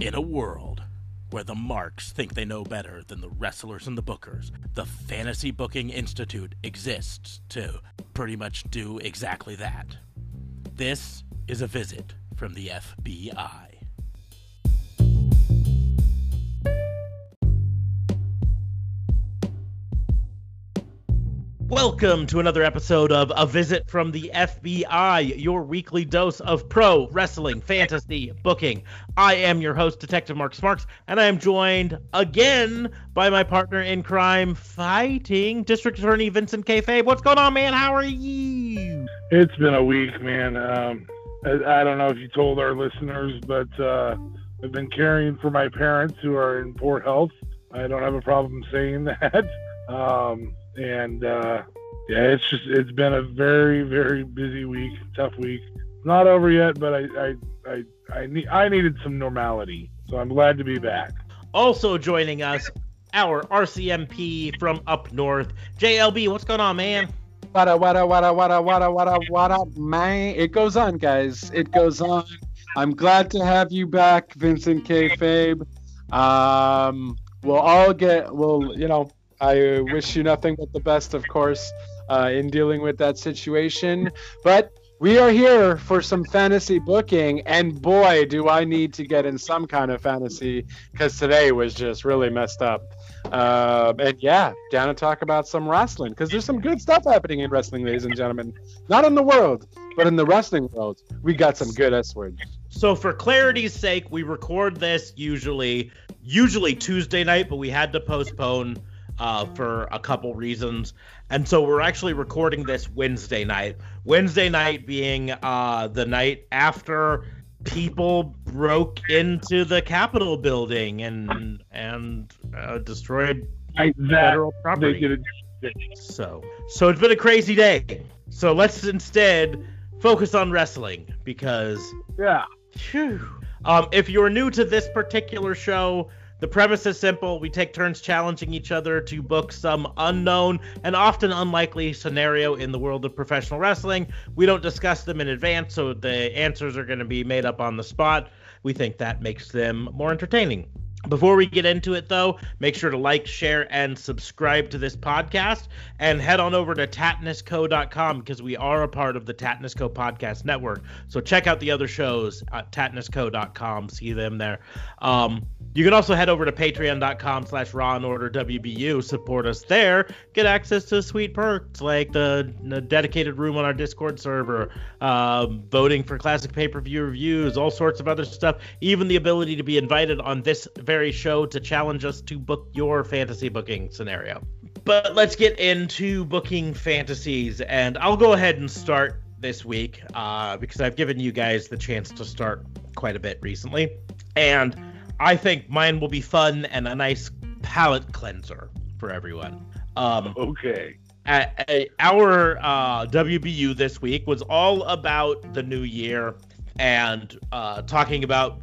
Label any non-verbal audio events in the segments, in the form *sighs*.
In a world where the marks think they know better than the wrestlers and the bookers, the Fantasy Booking Institute exists to pretty much do exactly that. This is a visit from the FBI. Welcome to another episode of A Visit from the FBI, your weekly dose of pro wrestling fantasy booking. I am your host, Detective Mark Smarks, and I am joined again by my partner in crime fighting, District Attorney Vincent K. Fabe. What's going on, man? How are you? It's been a week, man. Um, I, I, don't know if you told our listeners, but uh, I've been caring for my parents who are in poor health. I don't have a problem saying *laughs* that. Um, and uh, yeah, it's just it's been a very very busy week, tough week. Not over yet, but I I I I, need, I needed some normality, so I'm glad to be back. Also joining us, our RCMP from up north, JLB. What's going on, man? What up, what up, what up, what up, what up, what up, what up, man? It goes on, guys. It goes on. I'm glad to have you back, Vincent K. Fabe. Um, we'll all get, we'll, you know, I wish you nothing but the best, of course, uh, in dealing with that situation. But we are here for some fantasy booking, and boy, do I need to get in some kind of fantasy because today was just really messed up. Uh, and yeah, down to talk about some wrestling because there's some good stuff happening in wrestling, ladies and gentlemen. Not in the world, but in the wrestling world, we got some good S words. So for clarity's sake, we record this usually usually Tuesday night, but we had to postpone uh, for a couple reasons. And so we're actually recording this Wednesday night. Wednesday night being uh, the night after people broke into the Capitol building and and uh, destroyed I, federal property. So so it's been a crazy day. So let's instead focus on wrestling because yeah. Whew. Um, if you're new to this particular show, the premise is simple. We take turns challenging each other to book some unknown and often unlikely scenario in the world of professional wrestling. We don't discuss them in advance, so the answers are going to be made up on the spot. We think that makes them more entertaining. Before we get into it, though, make sure to like, share, and subscribe to this podcast. And head on over to tatnusco.com because we are a part of the Tatnusco Podcast Network. So check out the other shows at tatnusco.com. See them there. Um, you can also head over to patreon.com slash raw and order WBU. Support us there. Get access to sweet perks like the, the dedicated room on our Discord server, uh, voting for classic pay per view reviews, all sorts of other stuff, even the ability to be invited on this very show to challenge us to book your fantasy booking scenario. But let's get into booking fantasies, and I'll go ahead and start this week uh, because I've given you guys the chance to start quite a bit recently. And I think mine will be fun and a nice palate cleanser for everyone. Um, okay. our uh, WBU this week was all about the new year and uh, talking about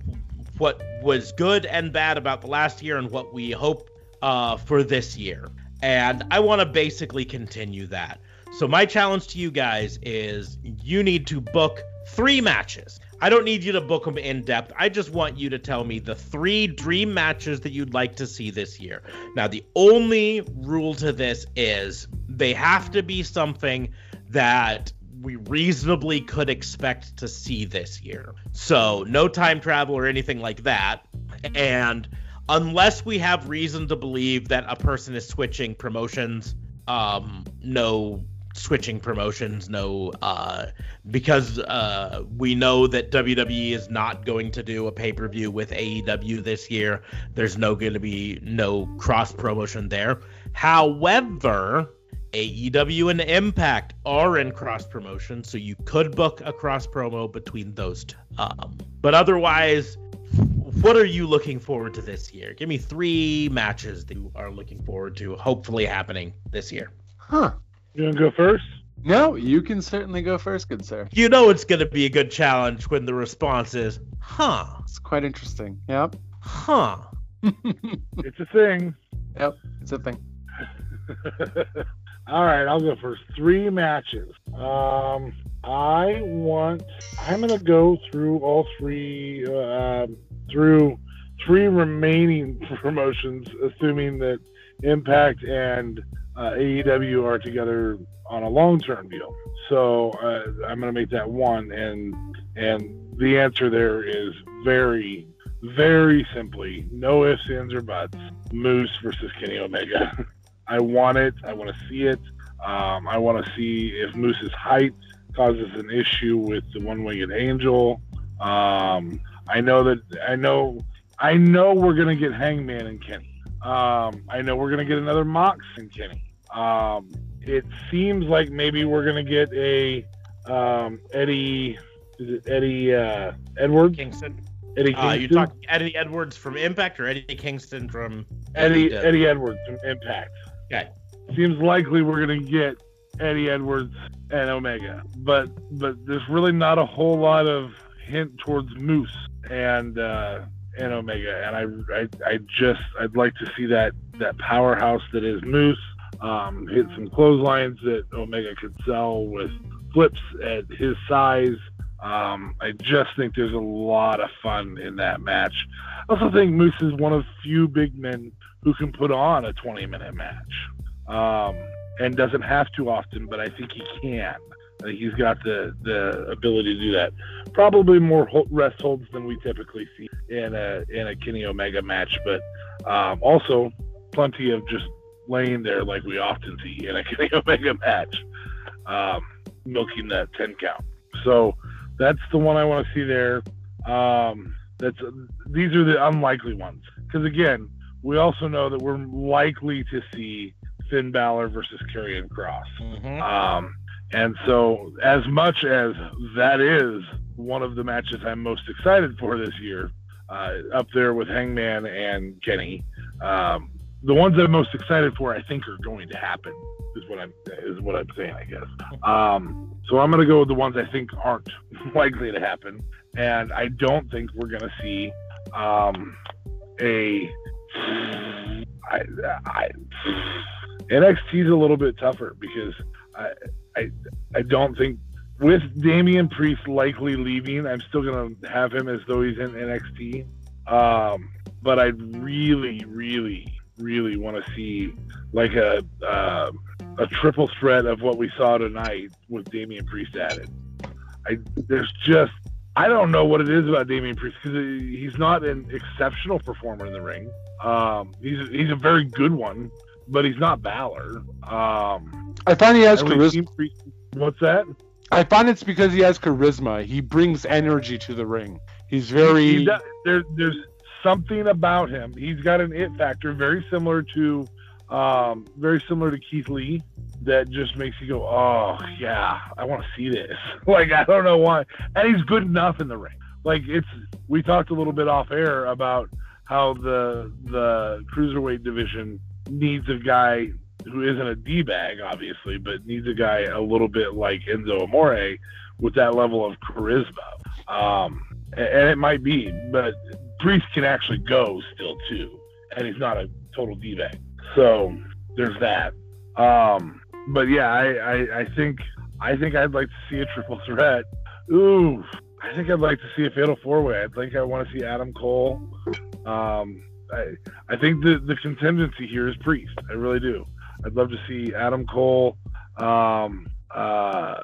what was good and bad about the last year and what we hope uh, for this year. And I want to basically continue that. So, my challenge to you guys is you need to book three matches. I don't need you to book them in depth. I just want you to tell me the three dream matches that you'd like to see this year. Now, the only rule to this is they have to be something that we reasonably could expect to see this year. So, no time travel or anything like that. And unless we have reason to believe that a person is switching promotions, um, no switching promotions no uh because uh we know that WWE is not going to do a pay-per-view with AEW this year there's no going to be no cross promotion there. However AEW and Impact are in cross promotion so you could book a cross promo between those two um but otherwise what are you looking forward to this year? Give me three matches that you are looking forward to hopefully happening this year. Huh you want to go first? No, you can certainly go first, good sir. You know it's going to be a good challenge when the response is, huh. It's quite interesting. Yep. Huh. *laughs* it's a thing. Yep, it's a thing. *laughs* All right, I'll go first. Three matches. Um, I want. I'm gonna go through all three. Uh, through three remaining *laughs* promotions, assuming that Impact and uh, AEW are together on a long-term deal. So uh, I'm going to make that one, and and the answer there is very, very simply, no ifs, ands, or buts. Moose versus Kenny Omega. *laughs* I want it. I want to see it. Um, I want to see if Moose's height causes an issue with the one-winged angel. Um, I know that I know I know we're gonna get Hangman and Kenny. Um, I know we're gonna get another Mox and Kenny. Um, it seems like maybe we're gonna get a um, Eddie. Is it Eddie uh, Edwards? Kingston. Eddie Uh, you talking Eddie Edwards from Impact or Eddie Kingston from Eddie WWE? Eddie Edwards from Impact. Okay. Seems likely we're gonna get Eddie Edwards and Omega, but but there's really not a whole lot of hint towards Moose and uh, and Omega, and I, I I just I'd like to see that that powerhouse that is Moose um, hit some clotheslines that Omega could sell with flips at his size. Um, I just think there's a lot of fun in that match. I also think Moose is one of few big men who can put on a 20 minute match um, and doesn't have to often, but I think he can. I think he's got the, the ability to do that. Probably more rest holds than we typically see in a in a Kenny Omega match, but um, also plenty of just laying there like we often see in *laughs* a Kenny Omega match, um, milking that 10 count. So that's the one I want to see there. Um, that's these are the unlikely ones because again, we also know that we're likely to see Finn Balor versus Karrion Kross. Mhm. Um, and so, as much as that is one of the matches I'm most excited for this year, uh, up there with Hangman and Kenny, um, the ones I'm most excited for, I think, are going to happen. Is what I'm is what I'm saying, I guess. Um, so I'm going to go with the ones I think aren't *laughs* likely to happen, and I don't think we're going to see um, a. I, I, NXT is a little bit tougher because I, I, I don't think with Damian Priest likely leaving, I'm still gonna have him as though he's in NXT. Um, but I really, really, really want to see like a uh, a triple threat of what we saw tonight with Damian Priest added. I there's just I don't know what it is about Damian Priest because he's not an exceptional performer in the ring. Um, he's he's a very good one, but he's not Balor. Um, I find he has charisma. Priest- What's that? I find it's because he has charisma. He brings energy to the ring. He's very. He does- there, there's something about him. He's got an it factor, very similar to, um, very similar to Keith Lee, that just makes you go, oh yeah, I want to see this. *laughs* like I don't know why, and he's good enough in the ring. Like it's, we talked a little bit off air about how the the cruiserweight division needs a guy who isn't a d bag, obviously, but needs a guy a little bit like Enzo Amore with that level of charisma. Um, and it might be, but Priest can actually go still too, and he's not a total d bag. So there's that. Um, but yeah, I, I, I think I think I'd like to see a triple threat. Ooh, I think I'd like to see a fatal four way. I think I want to see Adam Cole. Um, I I think the the contingency here is Priest. I really do. I'd love to see Adam Cole, um, uh,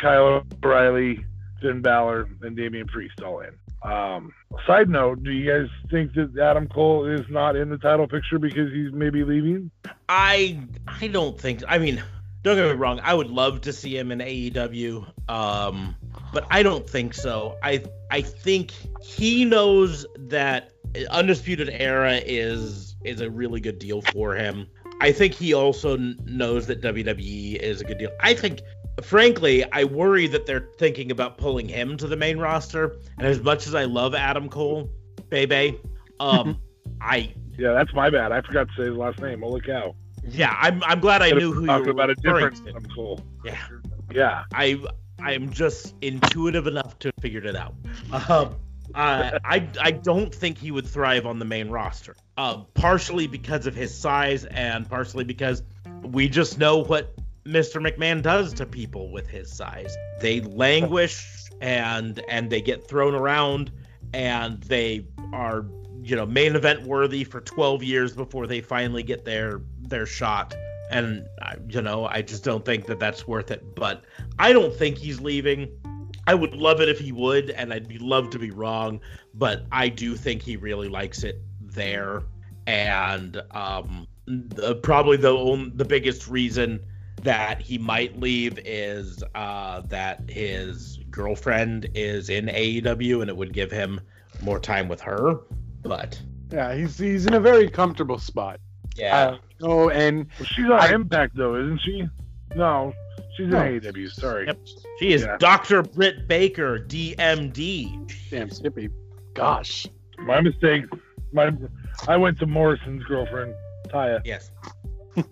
Kyle O'Reilly, Finn Balor, and Damian Priest all in. Um, side note, do you guys think that Adam Cole is not in the title picture because he's maybe leaving? I I don't think. I mean, don't get me wrong. I would love to see him in AEW, um, but I don't think so. I I think he knows that Undisputed Era is is a really good deal for him. I think he also knows that WWE is a good deal. I think, frankly, I worry that they're thinking about pulling him to the main roster. And as much as I love Adam Cole, Bebe, um, *laughs* I Yeah, that's my bad. I forgot to say his last name. Holy cow! yeah, I'm I'm glad I knew who you talking were about a different. Adam Cole. Yeah. Yeah, I I'm just intuitive enough to figure it out. Um, uh, I I don't think he would thrive on the main roster. Uh, partially because of his size, and partially because we just know what Mr. McMahon does to people with his size. They languish and and they get thrown around, and they are you know main event worthy for 12 years before they finally get their their shot and you know i just don't think that that's worth it but i don't think he's leaving i would love it if he would and i'd be love to be wrong but i do think he really likes it there and um the, probably the only, the biggest reason that he might leave is uh, that his girlfriend is in AEW and it would give him more time with her. But yeah, he's he's in a very comfortable spot. Yeah. Uh, oh, and well, she's on I, Impact though, isn't she? No, she's no. in AEW. Sorry. Yep. She is yeah. Dr. Britt Baker, DMD. Damn Skippy. Gosh. My mistake. My I went to Morrison's girlfriend, Taya. Yes.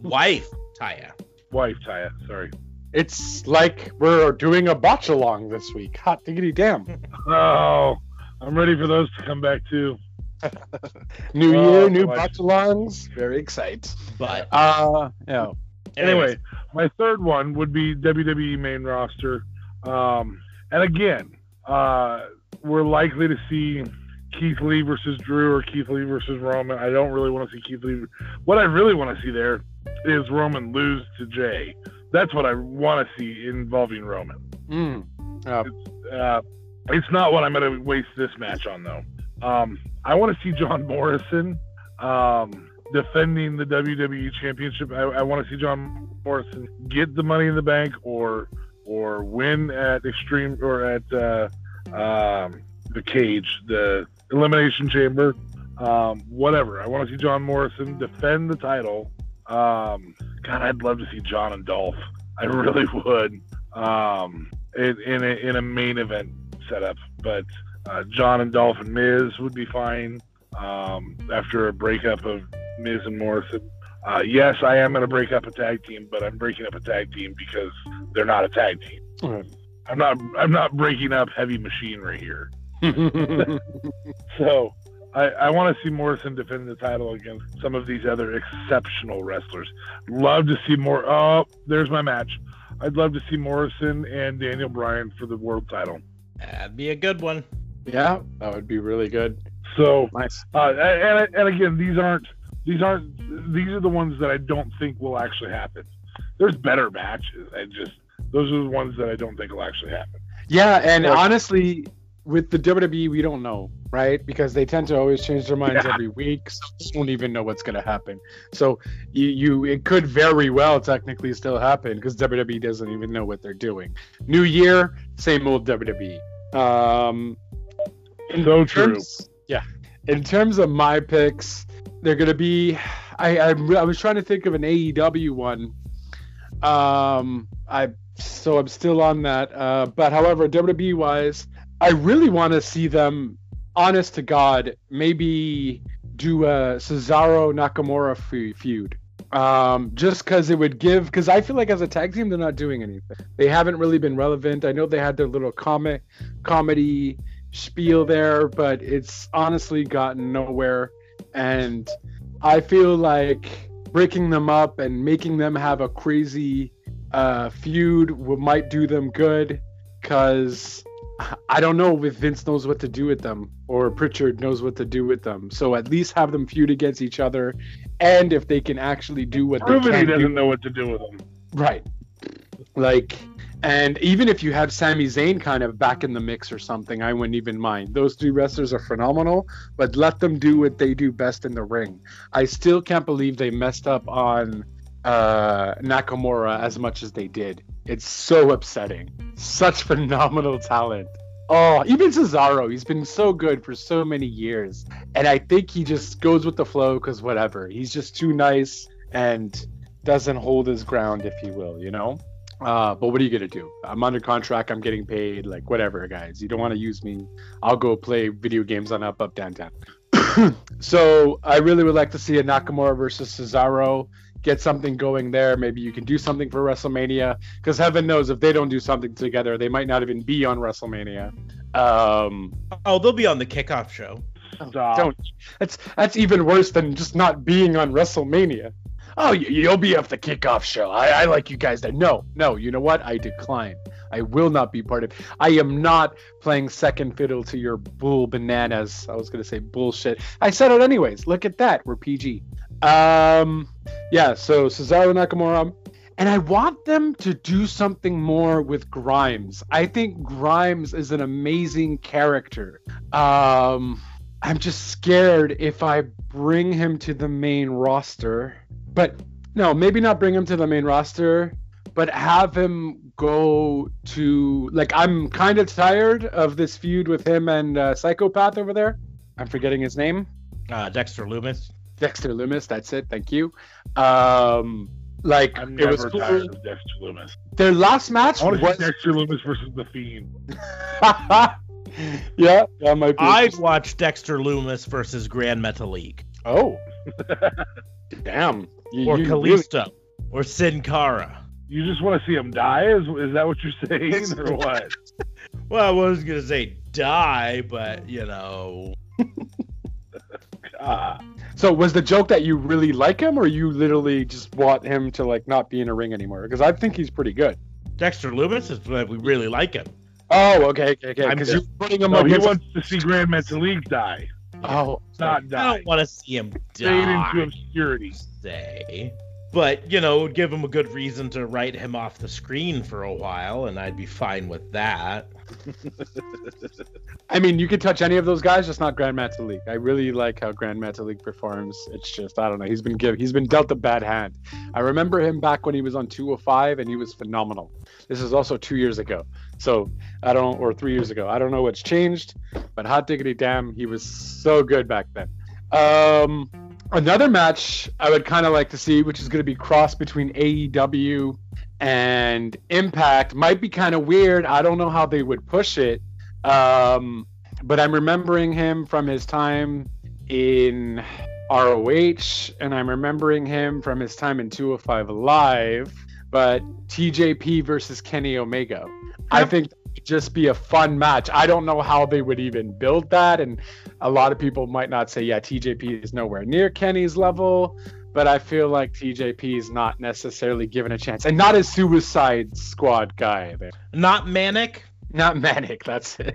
Wife, Taya. Wife, Taya. Sorry. It's like we're doing a botch along this week. Hot diggity damn. *laughs* oh, I'm ready for those to come back too. *laughs* new oh, year, new botch alongs. Very excited. But uh, yeah. Anyway, my third one would be WWE main roster. Um, and again, uh, we're likely to see Keith Lee versus Drew or Keith Lee versus Roman. I don't really want to see Keith Lee. What I really want to see there is Roman lose to Jay. That's what I want to see involving Roman. Mm. It's, uh, it's, not what I'm going to waste this match on, though. Um, I want to see John Morrison um, defending the WWE Championship. I, I want to see John Morrison get the Money in the Bank or or win at Extreme or at uh, um, the Cage, the Elimination Chamber, um, whatever. I want to see John Morrison defend the title um, God, I'd love to see John and Dolph. I really *laughs* would. Um, in, in a, in a main event setup, but uh, John and Dolph and Miz would be fine. Um, after a breakup of Miz and Morrison. Uh, yes, I am going to break up a tag team, but I'm breaking up a tag team because they're not a tag team. Right. I'm not. I'm not breaking up heavy machinery here. *laughs* *laughs* so I, I want to see Morrison defend the title against some of these other exceptional wrestlers. Love to see more. Oh, there's my match. I'd love to see Morrison and Daniel Bryan for the world title. That'd be a good one. Yeah, that would be really good. So nice. Uh, and, and again, these aren't these aren't these are the ones that I don't think will actually happen. There's better matches. I just those are the ones that I don't think will actually happen. Yeah, and honestly, with the WWE, we don't know, right? Because they tend to always change their minds yeah. every week, so we don't even know what's going to happen. So you, you, it could very well technically still happen because WWE doesn't even know what they're doing. New year, same old WWE. Um, so true. yeah. In terms of my picks, they're going to be. I, I I was trying to think of an AEW one. Um, I so I'm still on that. Uh, but however, WWE wise. I really want to see them, honest to God, maybe do a Cesaro Nakamura feud. Um, just because it would give, because I feel like as a tag team, they're not doing anything. They haven't really been relevant. I know they had their little comic comedy spiel there, but it's honestly gotten nowhere. And I feel like breaking them up and making them have a crazy uh, feud might do them good because I don't know if Vince knows what to do with them or Prichard knows what to do with them. So at least have them feud against each other, and if they can actually do what they can doesn't do. know what to do with them. Right. Like, and even if you have Sami Zayn kind of back in the mix or something, I wouldn't even mind. Those two wrestlers are phenomenal, but let them do what they do best in the ring. I still can't believe they messed up on uh, Nakamura as much as they did. It's so upsetting. Such *laughs* phenomenal talent. Oh, even Cesaro, he's been so good for so many years. And I think he just goes with the flow because whatever. He's just too nice and doesn't hold his ground, if you will, you know? Uh, but what are you going to do? I'm under contract. I'm getting paid. Like, whatever, guys. You don't want to use me. I'll go play video games on Up Up Down Down. *clears throat* so I really would like to see a Nakamura versus Cesaro get something going there. Maybe you can do something for WrestleMania because heaven knows if they don't do something together, they might not even be on WrestleMania. Um, oh, they'll be on the kickoff show. Stop. Don't. That's that's even worse than just not being on WrestleMania. Oh, you'll be off the kickoff show. I, I like you guys. That no, no. You know what? I decline. I will not be part of. I am not playing second fiddle to your bull bananas. I was gonna say bullshit. I said it anyways. Look at that. We're PG. Um, yeah. So Cesaro Nakamura, and I want them to do something more with Grimes. I think Grimes is an amazing character. Um, I'm just scared if I bring him to the main roster, but no, maybe not bring him to the main roster, but have him go to like I'm kind of tired of this feud with him and uh, Psychopath over there. I'm forgetting his name. Uh, Dexter Lumis. Dexter Lumis. That's it. Thank you. Um, like I'm it was cool. tired of Dexter Lumis. Their last match I was Dexter Lumis versus the Fiend. *laughs* yeah, that might be. I'd watch Dexter Lumis versus Grand Metalik oh, *laughs* damn. You, or you really- Kalisto or Sin Cara. You just want to see him die? Is, is that what you're saying, or what? *laughs* Well, I was gonna say die, but you know, Ah, So was the joke that you really like him, or you literally just want him to like not be in a ring anymore? Because I think he's pretty good. Dexter Lumis is that we really like him. Oh, okay, okay, okay. Because you're putting him no, up he against. wants to see Grand Metalik die, oh, not die. I don't want to see him Fade into die. obscurity. Say, but you know, it would give him a good reason to write him off the screen for a while, and I'd be fine with that. *laughs* I mean, you could touch any of those guys, just not Grand Metalik. I really like how Grand Metalik performs. It's just I don't know. He's been give, he's been dealt a bad hand. I remember him back when he was on 205, and he was phenomenal. This is also two years ago, so I don't or three years ago. I don't know what's changed, but hot diggity damn, he was so good back then. Um, another match I would kind of like to see, which is going to be cross between AEW and Impact, might be kind of weird. I don't know how they would push it. Um, but I'm remembering him from his time in ROH, and I'm remembering him from his time in 205 Live. But TJP versus Kenny Omega, I think just be a fun match. I don't know how they would even build that, and a lot of people might not say, yeah, TJP is nowhere near Kenny's level. But I feel like TJP is not necessarily given a chance, and not a Suicide Squad guy. There. Not manic. Not Manic, that's it.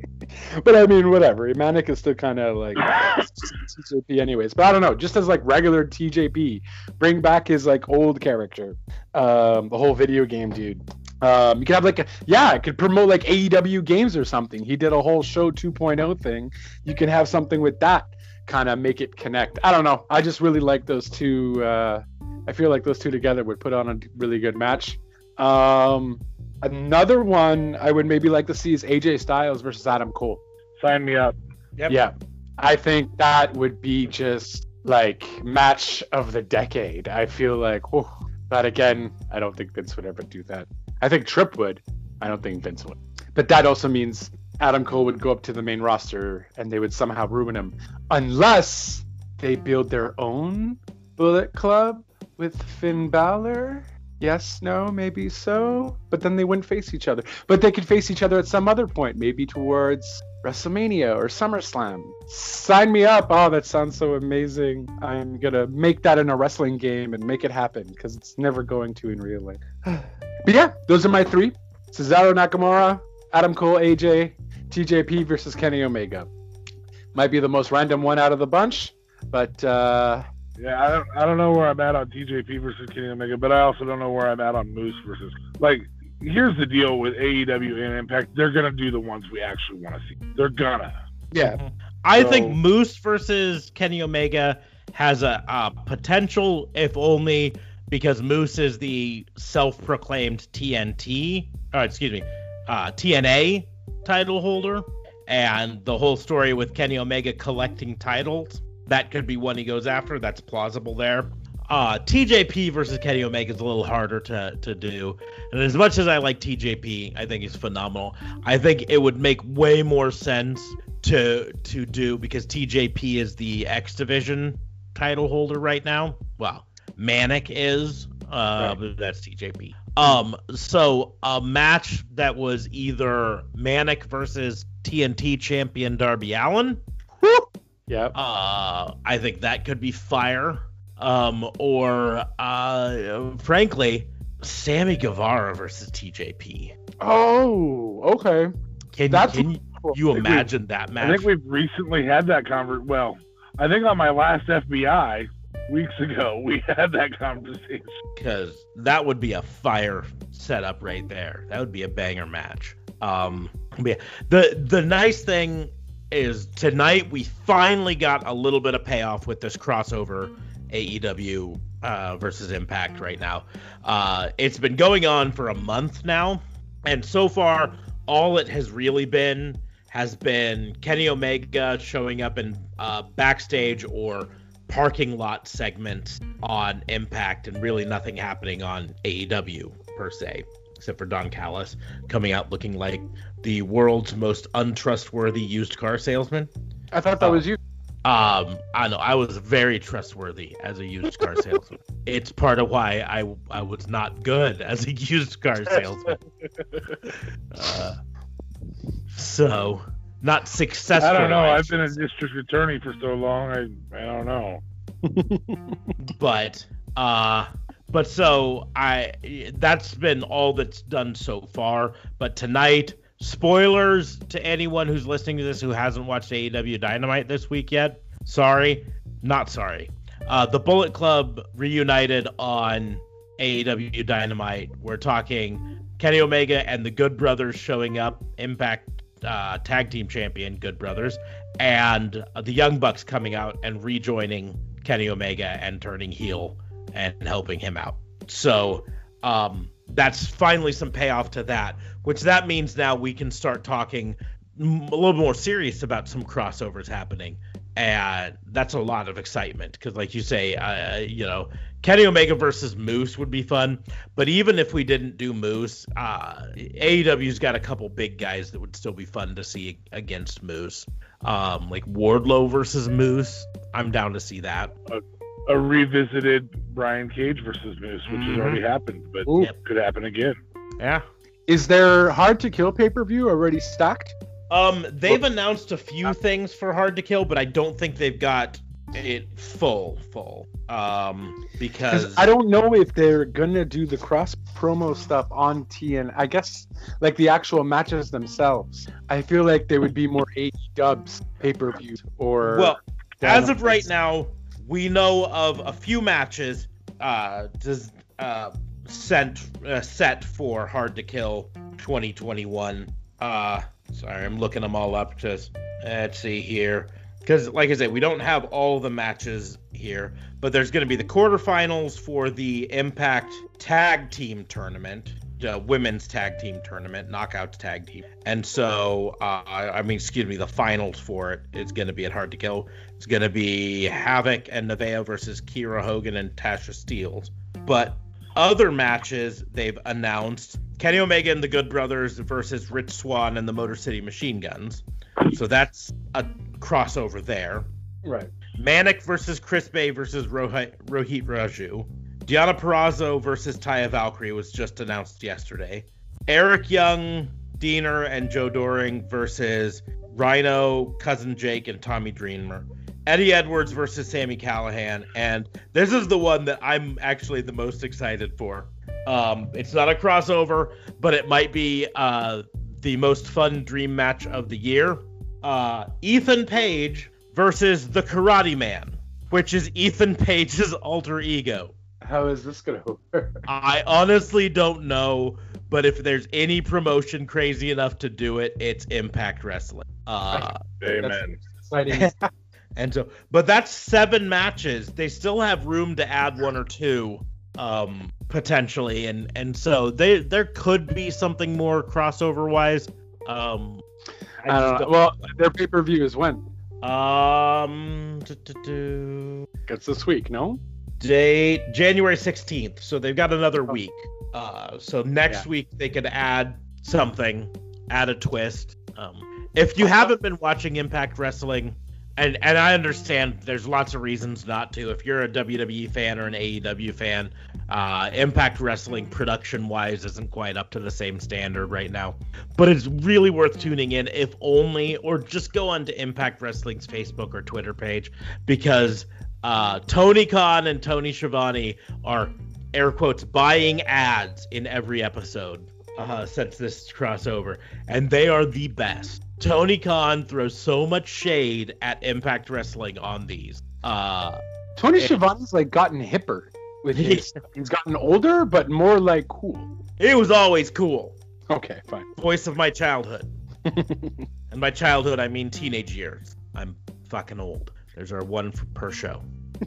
*laughs* but I mean, whatever. Manic is still kind of like TJP, anyways. But I don't know. Just as like regular TJP, bring back his like old character, um, the whole video game dude. Um, you could have like a yeah, it could promote like AEW games or something. He did a whole show 2.0 thing. You can have something with that, kind of make it connect. I don't know. I just really like those two. Uh, I feel like those two together would put on a really good match. Um, Another one I would maybe like to see is AJ Styles versus Adam Cole. Sign me up. Yep. Yeah, I think that would be just like match of the decade. I feel like, whew. but again, I don't think Vince would ever do that. I think Trip would. I don't think Vince would. But that also means Adam Cole would go up to the main roster and they would somehow ruin him, unless they build their own Bullet Club with Finn Balor. Yes, no, maybe so. But then they wouldn't face each other. But they could face each other at some other point, maybe towards WrestleMania or SummerSlam. Sign me up. Oh, that sounds so amazing. I'm going to make that in a wrestling game and make it happen because it's never going to in real life. *sighs* *sighs* *sighs* but yeah, those are my three Cesaro Nakamura, Adam Cole, AJ, TJP versus Kenny Omega. Might be the most random one out of the bunch, but uh, Yeah, I don't, I don't know where I'm at on TJP versus Kenny Omega, but I also don't know where I'm at on Moose versus like. Here's the deal with AEW and Impact: they're gonna do the ones we actually want to see. They're gonna. yeah, I So- think Moose versus Kenny Omega has a, a potential, if only because Moose is the self-proclaimed TNT, or excuse me, uh, TNA title holder, and the whole story with Kenny Omega collecting titles. That could be one he goes after. That's plausible there. Uh, TJP versus Kenny Omega is a little harder to, to do. And as much as I like TJP, I think he's phenomenal. I think it would make way more sense to to do because TJP is the X Division title holder right now. Well, Manic is, uh, but that's TJP. Um, so a match that was either Manic versus TNT champion Darby Allin. yeah. Uh, I think that could be fire. Um, or uh, frankly, Sammy Guevara versus TJP. Oh, okay. Can, That's can you, cool. you I we- imagine that match. I think we've recently had that conver Well, I think on my last FBI weeks ago *laughs* we had that conversation. because that would be a fire setup right there. That would be a banger match. Um, yeah, the the nice thing is tonight we finally got a little bit of payoff with this crossover AEW uh, versus Impact right now. Uh, it's been going on for a month now, and so far all it has really been has been Kenny Omega showing up in uh, backstage or parking lot segments on Impact and really nothing happening on AEW per se, except for Don Callis coming out looking like the world's most untrustworthy used car salesman. I thought that was you. Um, I know I was very trustworthy as a used car salesman. *laughs* it's part of why I I was not good as a used car salesman. *laughs* Uh, so not successful. I don't know. I I've been a district attorney for so long. I I don't know. *laughs* but uh but so i that's been all that's done so far but tonight spoilers to anyone who's listening to this who hasn't watched AEW Dynamite this week yet sorry not sorry uh the Bullet Club reunited on AEW Dynamite we're talking Kenny Omega and the Good Brothers showing up Impact uh, tag team champion Good Brothers and the Young Bucks coming out and rejoining Kenny Omega and turning heel and helping him out. So um, that's finally some payoff to that, which that means now we can start talking a little more serious about some crossovers happening, and that's a lot of excitement because, like you say, uh, you know, Kenny Omega versus Moose would be fun. But even if we didn't do Moose, uh, AEW's got a couple big guys that would still be fun to see against Moose. Um, like Wardlow versus Moose. I'm down to see that. A revisited Brian Cage versus Moose, which has Mhm. already happened, but Ooh. Could happen again. Yeah. Is there Hard to Kill pay per view already stacked? Um, they've announced a few things for Hard to Kill, but I don't think they've got it full, full. Um, because I don't know if they're gonna do the cross promo stuff on TN. I guess like the actual matches themselves. I feel like they would be more eight dubs pay per view or well, as of right now, we know of a few matches uh, does, uh, sent uh, set for Hard to Kill 2021. Uh, sorry, I'm looking them all up. Just let's see here, because like I said, we don't have all the matches here, but there's going to be the quarterfinals for the Impact Tag Team Tournament. Uh, women's tag team tournament, knockouts tag team, and so uh, I mean, excuse me, the finals for it is going to be at Hard to Kill. It's going to be Havok and Nevaeh versus Kiera Hogan and Tasha Steelz. But other matches they've announced Kenny Omega and the Good Brothers versus Rich Swann and the Motor City Machine Guns. So that's a crossover there. right. Manic versus Chris Bey versus Rohit, Raju. Diana Purrazzo versus Taya Valkyrie was just announced yesterday. Eric Young, Deaner, and Joe Doering versus Rhino, Cousin Jake, and Tommy Dreamer. Eddie Edwards versus Sami Callihan, and this is the one that I'm actually the most excited for. Um, it's not a crossover, but it might be uh, the most fun dream match of the year. Uh, Ethan Page versus the Karate Man, which is Ethan Page's alter ego. How is this gonna work? I honestly don't know, but if there's any promotion crazy enough to do it, it's Impact Wrestling. Uh, Amen. Exciting. *laughs* and so, but that's seven matches. They still have room to add one or two, um, potentially, and and so they there could be something more crossover wise. Um, I don't just know. Well, their pay per view is when? Um. It's this week, no? date January 16th. So they've got another week. Uh, so next Yeah. week they could add something, add a twist. Um, if you haven't been watching Impact Wrestling, and and I understand there's lots of reasons not to. If you're a WWE fan or an AEW fan, uh, Impact Wrestling production wise isn't quite up to the same standard right now. But it's really worth tuning in, if only, or just go onto Impact Wrestling's Facebook or Twitter page because uh, Tony Khan and Tony Schiavone are air quotes buying ads in every episode uh, since this crossover, and they are the best. Tony Khan throws so much shade at Impact Wrestling on these. Uh, Tony Yeah. Schiavone's like gotten hipper with *laughs* his. he's gotten older, but more like cool. he was always cool. Okay, fine. Voice of my childhood. *laughs* And by childhood, I mean teenage years. I'm fucking old. There's our one per show.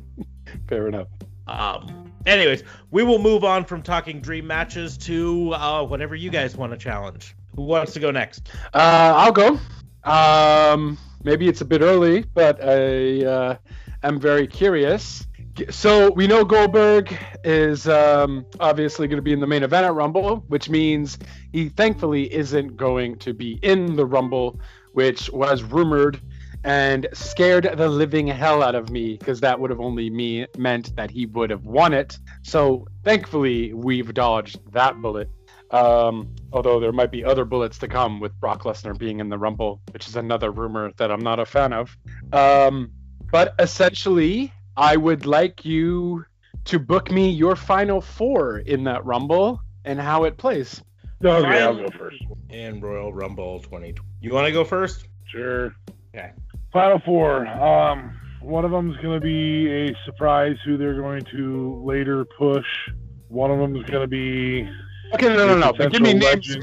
*laughs* Fair enough. Um. Anyways, we will move on from talking dream matches to uh, whatever you guys want to challenge. Who wants to go next? Uh, I'll go. Um, maybe it's a bit early, but I uh, am very curious. So we know Goldberg is um, obviously going to be in the main event at Rumble, which means he thankfully isn't going to be in the Rumble, which was rumored and scared the living hell out of me because that would have only me meant that he would have won it. So thankfully we've dodged that bullet. Um, although there might be other bullets to come with Brock Lesnar being in the Rumble, which is another rumor that I'm not a fan of. Um, but essentially, I would like you to book me your final four in that Rumble and how it plays. Okay, I'll go first. And Royal Rumble 2020. You want to go first? Sure. Okay. Final four. Um, one of them is going to be a surprise who they're going to later push. One of them is going to be Okay, no, no, no. But give me names.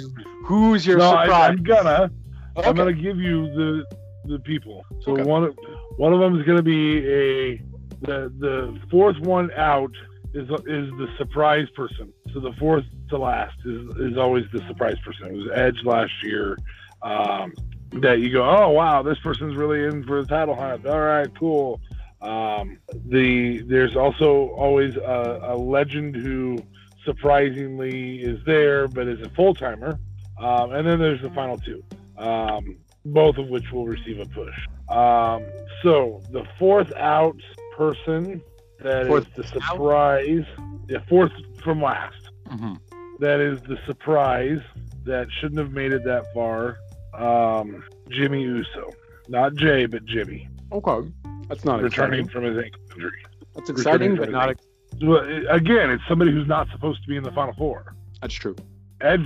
Who's your No, I, surprise? I'm gonna. Okay. I'm gonna give you the the people. So Okay. one of one of them is gonna be a the the fourth one out is is the surprise person. So the fourth to last is is always the surprise person. It was Edge last year. Um, that you go, oh wow, this person's really in for the title hunt. All right, cool. Um, the there's also always a, a legend who surprisingly is there, but is a full timer. Um, and then there's the final two, um, both of which will receive a push. Um, so the fourth out person that is Fourth the out? surprise, yeah, fourth from last. Mhm. That is the surprise that shouldn't have made it that far. Um, Jimmy Uso, not Jay, but Jimmy, Okay. That's not returning exciting. from his ankle injury. That's exciting, but not. his Well, again, it's somebody who's not supposed to be in the final four. That's true. Ed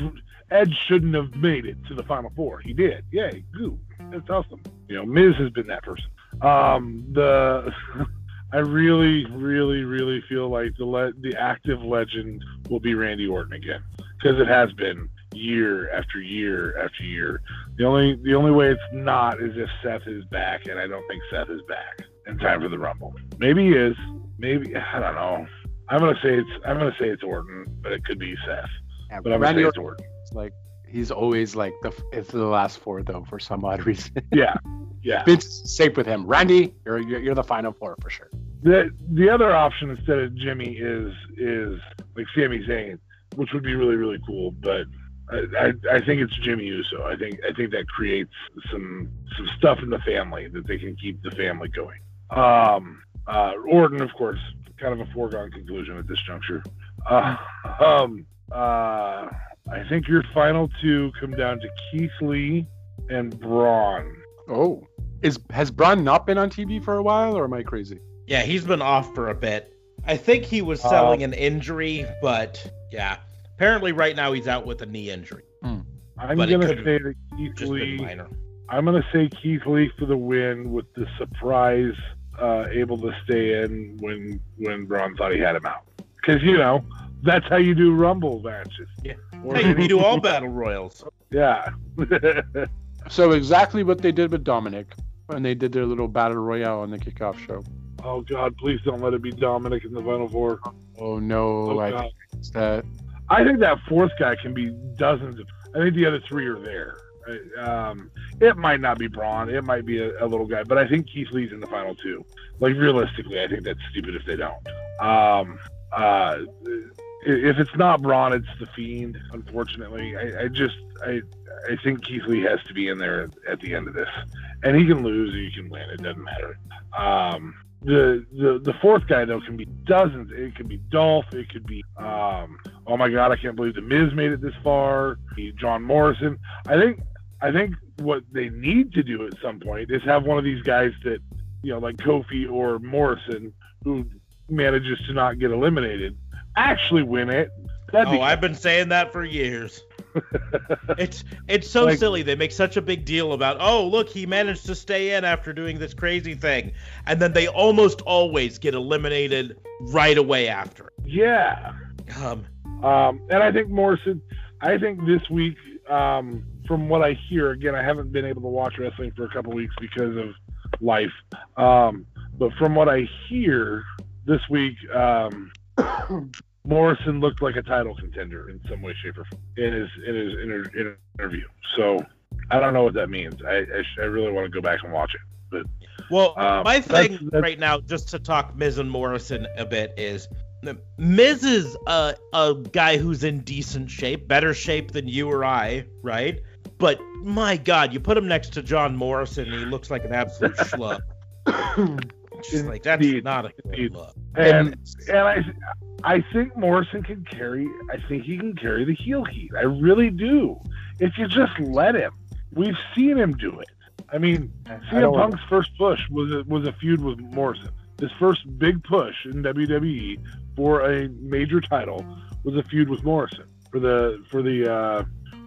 Ed shouldn't have made it to the final four. He did. Yay, goo. That's awesome. You know, Miz has been that person. Um, the *laughs* I really, really, really feel like the le- the active legend will be Randy Orton again because it has been year after year after year. The only the only way it's not is if Seth is back, and I don't think Seth is back in time for the Rumble. Maybe he is. Maybe I don't know. I'm gonna say it's I'm gonna say it's Orton, but it could be Seth. Yeah, But I'm gonna Randy say it's Orton. like he's always like the it's the last four though for some odd reason. *laughs* Yeah, yeah. Vince safe with him. Randy, you're you're, you're the final four for sure. The the other option instead of Jimmy is is like Sami Zayn, which would be really really cool. But I, I, I think it's Jimmy Uso. I think I think that creates some some stuff in the family that they can keep the family going. Um, uh, Orton, of course, kind of a foregone conclusion at this juncture. Uh, um, uh, I think your final two come down to Keith Lee and Braun. Oh, is has Braun not been on TV for a while, or am I crazy? Yeah, he's been off for a bit. I think he was selling an injury, but yeah. Apparently, right now he's out with a knee injury. I'm But it gonna say that Keith Lee. minor. I'm gonna say Keith Lee for the win with the surprise uh, able to stay in when when Braun thought he had him out. Because you know that's how you do Rumble matches. Yeah. Or Hey, we do all *laughs* battle royals. yeah. So exactly what they did with Dominic when they did their little battle royale on the kickoff show. oh God, please don't let it be Dominic in the final four. Oh no, Oh, I God. think that. I think that fourth guy can be dozens of. I think the other three are there. Um, it might not be Braun. It might be a, a little guy, but I think Keith Lee's in the final two. Like realistically, I think that's stupid if they don't. Um, uh, if it's not Braun, it's the Fiend. Unfortunately, I, I just I I think Keith Lee has to be in there at the end of this, and he can lose or he can win. It doesn't matter. Um, the the the fourth guy though can be dozens. It could be Dolph. It could be um, oh my god, I can't believe the Miz made it this far. John Morrison. I think I think what they need to do at some point is have one of these guys that you know like Kofi or Morrison who manages to not get eliminated actually win it. That'd Oh, be I've been saying that for years. *laughs* it's it's so Like- silly. They make such a big deal about, oh look, he managed to stay in after doing this crazy thing, and then they almost always get eliminated right away after. yeah. Um, Um, and I think Morrison, I think this week, um, from what I hear, again, I haven't been able to watch wrestling for a couple weeks because of life. Um, but from what I hear this week, um, *coughs* Morrison looked like a title contender in some way, shape, or form in his in his inter- interview. So I don't know what that means. I I, sh- I really want to go back and watch it. well, Um, my that's- thing that's- right now, just to talk Miz and Morrison a bit, is Miz is a a guy who's in decent shape, better shape than you or I, right? But my God, you put him next to John Morrison, and he looks like an absolute *laughs* schlub. Just like that's Indeed. not a good Indeed. look. And and I I think Morrison can carry. I think he can carry the heel heat. I really do. If you just let him, we've seen him do it. I mean, CM don't Punk's first push was a, was a feud with Morrison. His first big push in WWE for a major title was a feud with Morrison for the for the uh,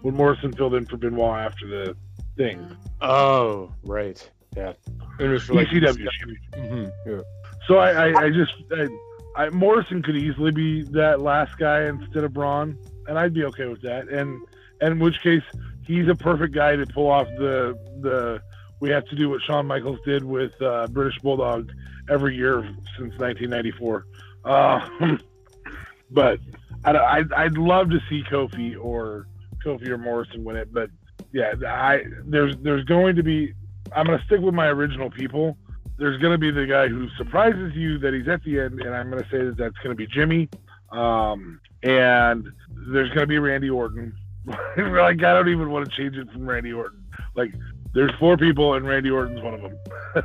when Morrison filled in for Benoit after the thing. Oh, right. Yeah. It was for like ECW. Mhm, yeah. So I, I, I just I, I Morrison could easily be that last guy instead of Braun, and I'd be okay with that. And and in which case he's a perfect guy to pull off the the we have to do what Shawn Michaels did with uh, British Bulldog every year since 1994. Uh, *laughs* but I, I'd, I'd love to see Kofi or Kofi or Morrison win it, but yeah, I there's there's going to be I'm going to stick with my original people there's going to be the guy who surprises you that he's at the end, and I'm going to say that that's going to be Jimmy. Um, and there's going to be Randy Orton. *laughs* like, I don't even want to change it from Randy Orton. Like, there's four people, and Randy Orton's one of them. *laughs*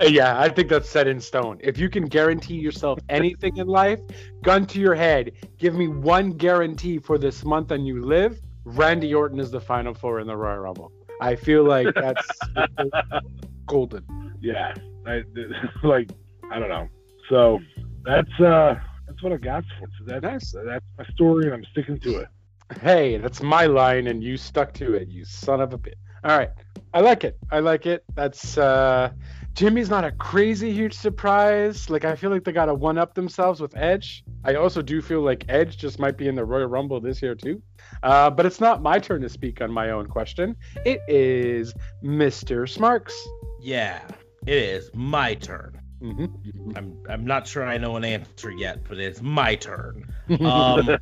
Yeah, I think that's set in stone. If you can guarantee yourself anything in life, gun to your head, give me one guarantee for this month and you live, Randy Orton is the final four in the Royal Rumble. I feel like that's *laughs* golden. Yeah, I, *laughs* like I don't know. So that's uh that's what I got for. So that's Nice. that's my story, and I'm sticking to it. Hey, that's my line and you stuck to it, you son of a bitch. All right. I like it. I like it. That's uh Jimmy's not a crazy huge surprise. Like I feel like they got to one up themselves with Edge. I also do feel like Edge just might be in the Royal Rumble this year too. Uh, but it's not my turn to speak on my own question. It is Mr. Smarks. Yeah, it is my turn. Mm-hmm. I'm I'm not sure I know an answer yet, but it's my turn. *laughs* Um,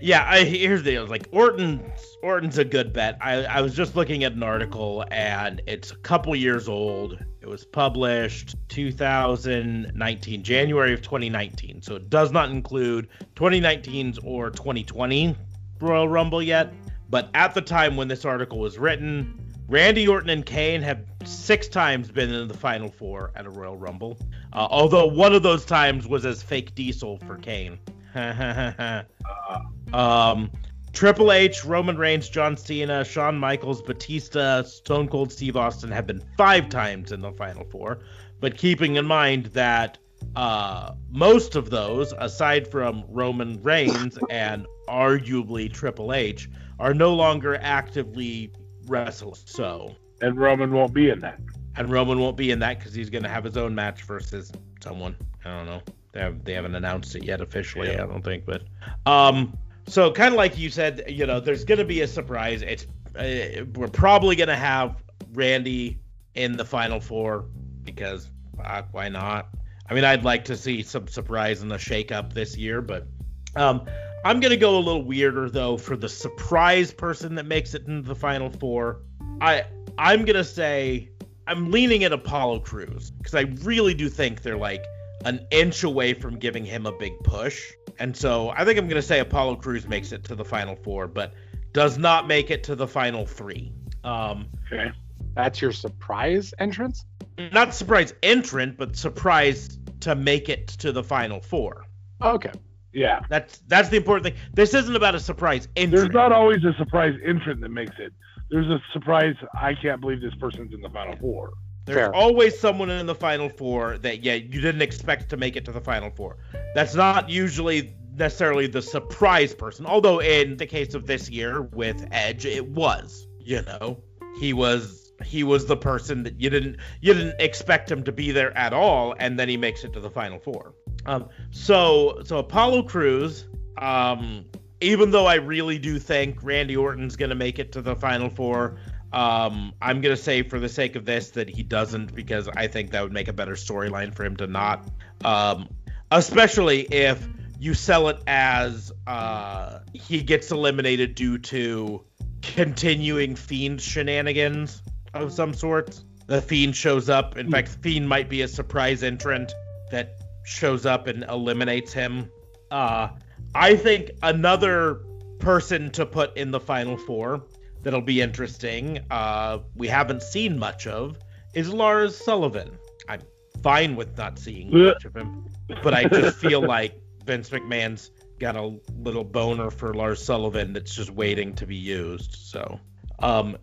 yeah, I, here's the deal. Like Orton's Orton's a good bet. I, I was just looking at an article and it's a couple years old. It was published 2019, January of 2019. So it does not include 2019's or 2020 Royal Rumble yet. But at the time when this article was written, Randy Orton and Kane have six times been in the final four at a Royal Rumble. Uh, although one of those times was as fake Diesel for Kane. *laughs* um, Triple H, Roman Reigns, John Cena, Shawn Michaels, Batista, Stone Cold Steve Austin have been five times in the final four. But keeping in mind that uh, most of those, aside from Roman Reigns and arguably Triple H, are no longer actively wrestling. So, And Roman won't be in that. and Roman won't be in that because he's going to have his own match versus someone. I don't know. They, have, they haven't announced it yet officially. I don't think, but um, so kind of like you said, you know, there's going to be a surprise. It's uh, we're probably going to have Randy in the final four because fuck, why not? I mean, I'd like to see some surprise in the shakeup this year, but um, I'm gonna go a little weirder though for the surprise person that makes it into the final four. I I'm gonna say I'm leaning at Apollo Crews because I really do think they're like an inch away from giving him a big push, and so I think I'm gonna say Apollo Crews makes it to the final four, but does not make it to the final three. Um, Okay. That's your surprise entrance? not surprise entrant, but surprise to make it to the final four. Okay. Yeah. That's that's the important thing. This isn't about a surprise There's not always a surprise entrant that makes it. There's a surprise. I can't believe this person's in the final four. There's Fair. always someone in the final four that yeah you didn't expect to make it to the final four. That's not usually necessarily the surprise person. Although in the case of this year with Edge, it was. You know, he was he was the person that you didn't you didn't expect him to be there at all, and then he makes it to the final four. Um, so so Apollo Crews, um, even though I really do think Randy Orton's gonna make it to the final four, um, I'm gonna say for the sake of this that he doesn't because I think that would make a better storyline for him to not. Um, especially if you sell it as uh, he gets eliminated due to continuing fiend shenanigans of some sort. The fiend shows up. In fact, fiend might be a surprise entrant that shows up and eliminates him. Uh, I think another person to put in the final four that'll be interesting. Uh, we haven't seen much of is Lars Sullivan. I'm fine with not seeing much of him, but I just feel *laughs* like Vince McMahon's got a little boner for Lars Sullivan that's just waiting to be used. So, um,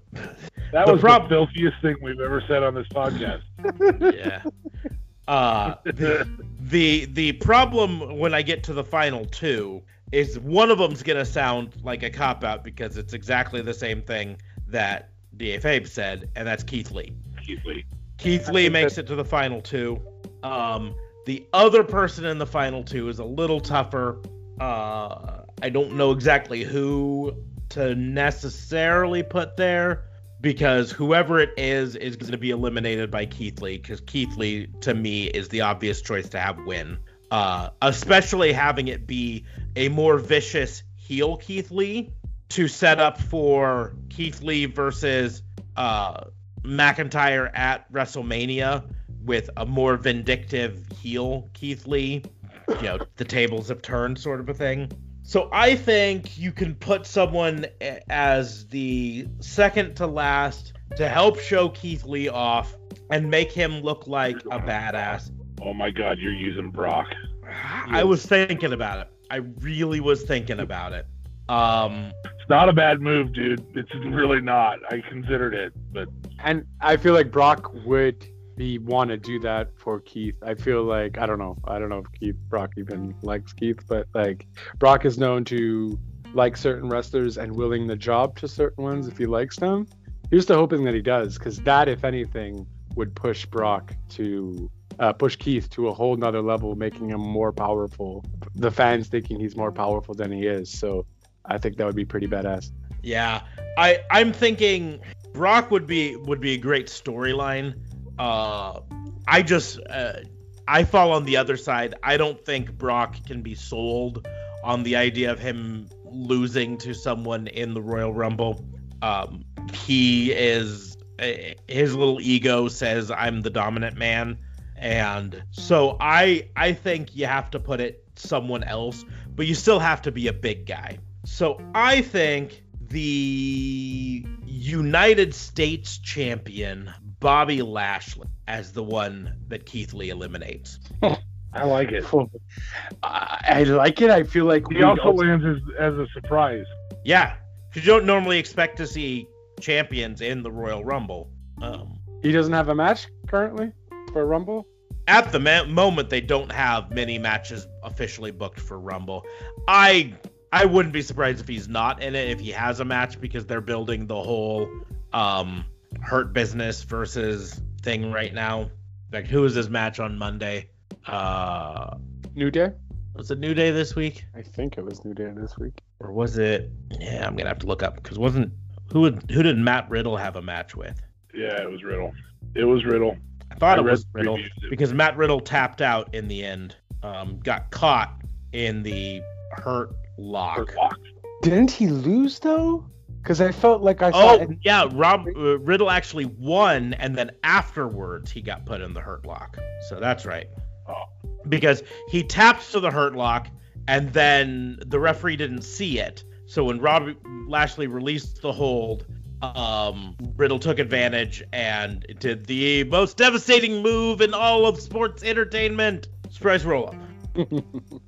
That The was prob- the filthiest thing we've ever said on this podcast. *laughs* yeah. Uh, the, the the problem when I get to the final two is one of them's gonna sound like a cop out because it's exactly the same thing that Da Fabe said, and that's Keith Lee. Keith Lee. Keith Lee makes it to the final two. Um, the other person in the final two is a little tougher. Uh, I don't know exactly who to necessarily put there because whoever it is is going to be eliminated by Keith Lee because Keith Lee to me is the obvious choice to have win. Uh, especially having it be a more vicious heel Keith Lee to set up for Keith Lee versus uh, McIntyre at WrestleMania with a more vindictive heel Keith Lee. You know, the tables have turned sort of a thing. So I think you can put someone as the second to last to help show Keith Lee off and make him look like a badass. Oh my God, you're using Brock. I was thinking about it. I really was thinking about it. Um, It's not a bad move, dude. It's really not. I considered it, but And I feel like Brock would be want to do that for Keith. I feel like I don't know. I don't know if Keith Brock even likes Keith, but like Brock is known to like certain wrestlers and willing the job to certain ones if he likes them. Here's to hoping that he does, because that, if anything, would push Brock to uh, push Keith to a whole nother level, making him more powerful. The fans thinking he's more powerful than he is. So I think that would be pretty badass. Yeah, I I'm thinking Brock would be would be a great storyline. Uh, I just uh, I fall on the other side. I don't think Brock can be sold on the idea of him losing to someone in the Royal Rumble. Um, he is his little ego says I'm the dominant man, and so I I think you have to put it someone else, but you still have to be a big guy. So I think the United States champion Bobby Lashley as the one that Keith Lee eliminates. *laughs* I like it. I, I like it. I feel like He we also lands as, as a surprise. Yeah, because you don't normally expect to see champions in the Royal Rumble. Um, he doesn't have a match currently for Rumble. At the ma- moment, they don't have many matches officially booked for Rumble. I I wouldn't be surprised if he's not in it if he has a match because they're building the whole um, Hurt Business versus thing right now. Like, who is his match on Monday? Uh, New Day. was it New Day this week? I think it was New Day this week. or was it? Yeah, I'm gonna have to look up because wasn't who would who did Matt Riddle have a match with? Yeah, it was Riddle. It was Riddle. I thought I it was Riddle because Matt Riddle tapped out in the end. Um, got caught in the hurt lock. Didn't he lose though? Because I felt like I saw. Oh yeah, Rob uh, Riddle actually won, and then afterwards he got put in the hurt lock. So that's right. Oh. Because he tapped to the hurt lock, and then the referee didn't see it. So when Rob Lashley released the hold, um, Riddle took advantage and did the most devastating move in all of sports entertainment: surprise roll up. *laughs*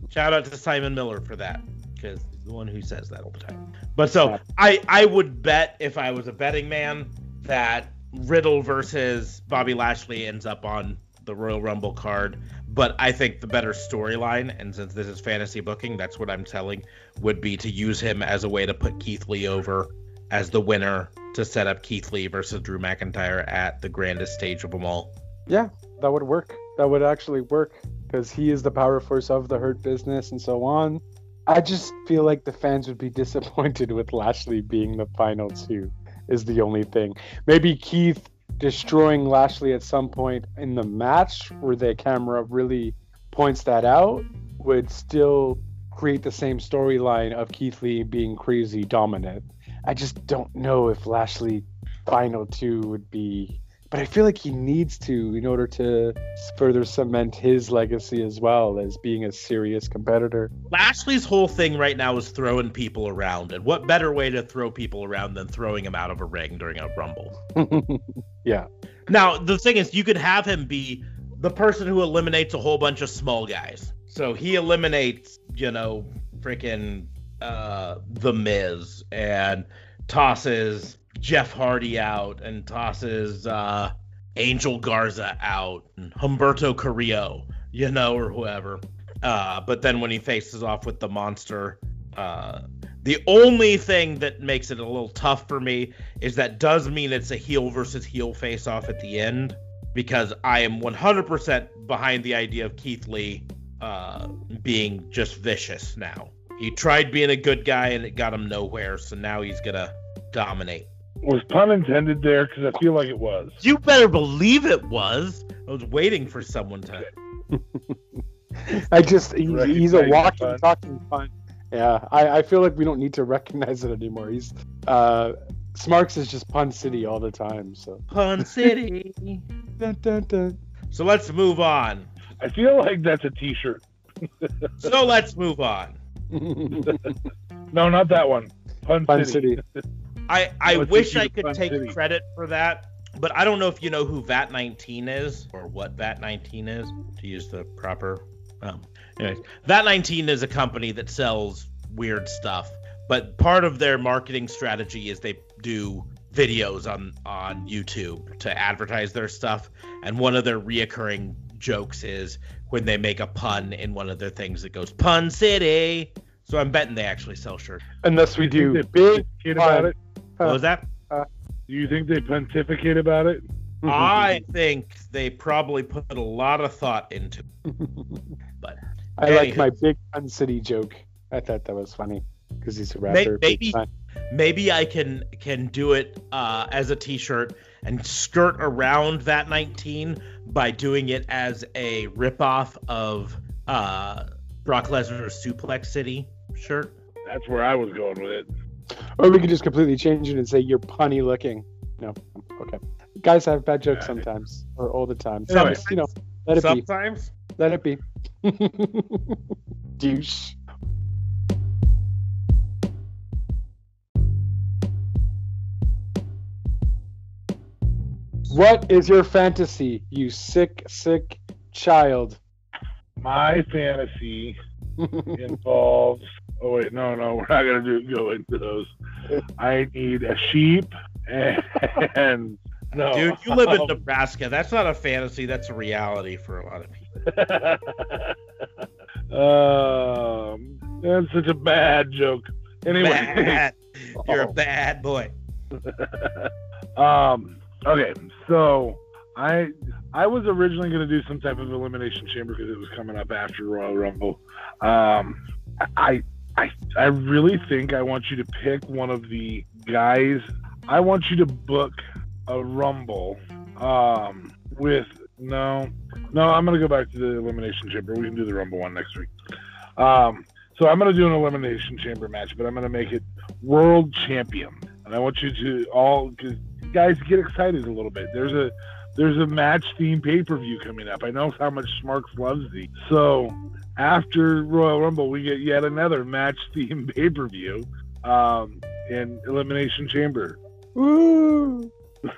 Shout out to Simon Miller for that, because he's the one who says that all the time. But so I I would bet if I was a betting man that Riddle versus Bobby Lashley ends up on the Royal Rumble card. But I think the better storyline, and since this is fantasy booking, that's what I'm telling, would be to use him as a way to put Keith Lee over as the winner to set up Keith Lee versus Drew McIntyre at the grandest stage of them all. Yeah, that would work. That would actually work because he is the power force of the Hurt Business and so on. I just feel like the fans would be *laughs* disappointed with Lashley being the final two, is the only thing. Maybe Keith destroying Lashley at some point in the match where the camera really points that out would still create the same storyline of Keith Lee being crazy dominant. I just don't know if Lashley final two would be but I feel like he needs to in order to further cement his legacy as well as being a serious competitor. Lashley's whole thing right now is throwing people around, and what better way to throw people around than throwing him out of a ring during a rumble? *laughs* yeah. Now the thing is, you could have him be the person who eliminates a whole bunch of small guys. So he eliminates, you know, freaking uh, the Miz and tosses Jeff Hardy out and tosses uh, Angel Garza out and Humberto Carrillo, you know, or whoever. Uh, but then when he faces off with the monster, uh, the only thing that makes it a little tough for me is that does mean it's a heel versus heel face off at the end because I am 100% behind the idea of Keith Lee uh, being just vicious now. He tried being a good guy and it got him nowhere, so now he's gonna dominate. Was pun intended there? Because I feel like it was. You better believe it was. I was waiting for someone to. I just he's, he's a walking, pun. talking pun. Yeah, I, I feel like we don't need to recognize it anymore. He's uh, Smarks is just Pun City all the time. So Pun City. *laughs* dun, dun, dun. So let's move on. I feel like that's a T-shirt. so let's move on. *laughs* no, not that one. Pun, Pun City. City. I I wish I could take City. credit for that, but I don't know if you know who VAT 19 is or what VAT 19 is to use the proper. Um, anyways, VAT 19 is a company that sells weird stuff, but part of their marketing strategy is they do videos on on YouTube to advertise their stuff, and one of their reoccurring jokes is when they make a pun in one of their things that goes Pun City. So I'm betting they actually sell shirts. Unless we do big about it. What was that? Uh, do you think they pontificate about it? *laughs* I think they probably put a lot of thought into it. *laughs* But I like my big Pun City joke. I thought that was funny because he's a rapper. Maybe maybe I can can do it uh, as a T-shirt and skirt around that 19 by doing it as a ripoff of uh, Brock Lesnar's Suplex City shirt. That's where I was going with it. Or we could just completely change it and say you're punny looking. No, okay. Guys have bad jokes sometimes, or all the time. Sometimes, you know, let it sometimes. be. Let it be. *laughs* Douche. What is your fantasy, you sick, sick child? My fantasy *laughs* involves Oh wait, no, no, we're not gonna do go into those. I need a sheep and *laughs* no. Dude, you live in Nebraska. That's not a fantasy. That's a reality for a lot of people. *laughs* um, that's such a bad joke. Anyway, bad. you're oh. a bad boy. um. Okay, so I I was originally going to do some type of elimination chamber because it was coming up after Royal Rumble. Um, I I I really think I want you to pick one of the guys. I want you to book a rumble um, with no no. I'm gonna go back to the elimination chamber. We can do the rumble one next week. Um, so I'm gonna do an elimination chamber match, but I'm gonna make it world champion, and I want you to all because guys get excited a little bit. There's a there's a match theme pay per view coming up. I know how much Smarks loves these. So after Royal Rumble, we get yet another match theme *laughs* pay per view um, in Elimination Chamber. Woo! *laughs*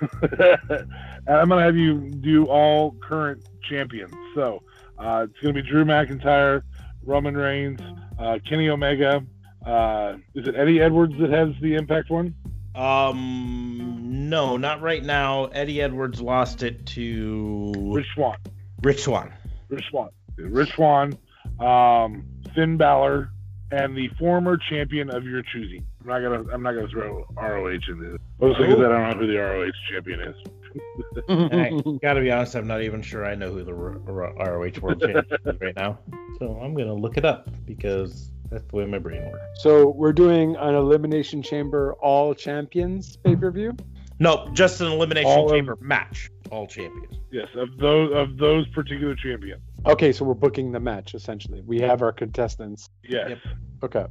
I'm gonna have you do all current champions. So uh, it's gonna be Drew McIntyre, Roman Reigns, uh, Kenny Omega. Uh, is it Eddie Edwards that has the Impact one? Um, no, not right now. Eddie Edwards lost it to Rich Swann. Rich Swann. Rich Swann. Rich Swann, um, Finn Balor, and the former champion of your choosing. I'm not gonna I'm not gonna throw ROH in this. Mostly because I don't know who the ROH champion is. *laughs* Hey, gotta be honest, I'm not even sure I know who the R- R- ROH World Champion is *laughs* right now. So I'm gonna look it up because that's the way my brain works. so we're doing an elimination chamber all champions pay per view. Nope, just an elimination All of- chamber match. All champions. Yes, of those of those particular champions. Okay, so we're booking the match essentially. We have our contestants. Yes. Yep. Okay.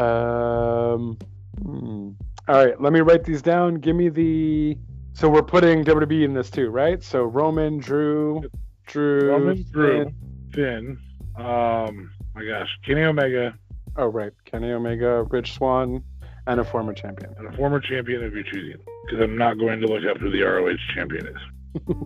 Um. hmm. All right. Let me write these down. Give me the. So we're putting WWE in this too, right? So Roman, Drew, Drew, Roman, Drew, Finn- Finn, um, my gosh, Kenny Omega, Oh right, Kenny Omega, Rich Swann, and a former champion. and a former champion of your choosing. Because I'm not going to look up who the ROH champion is. *laughs*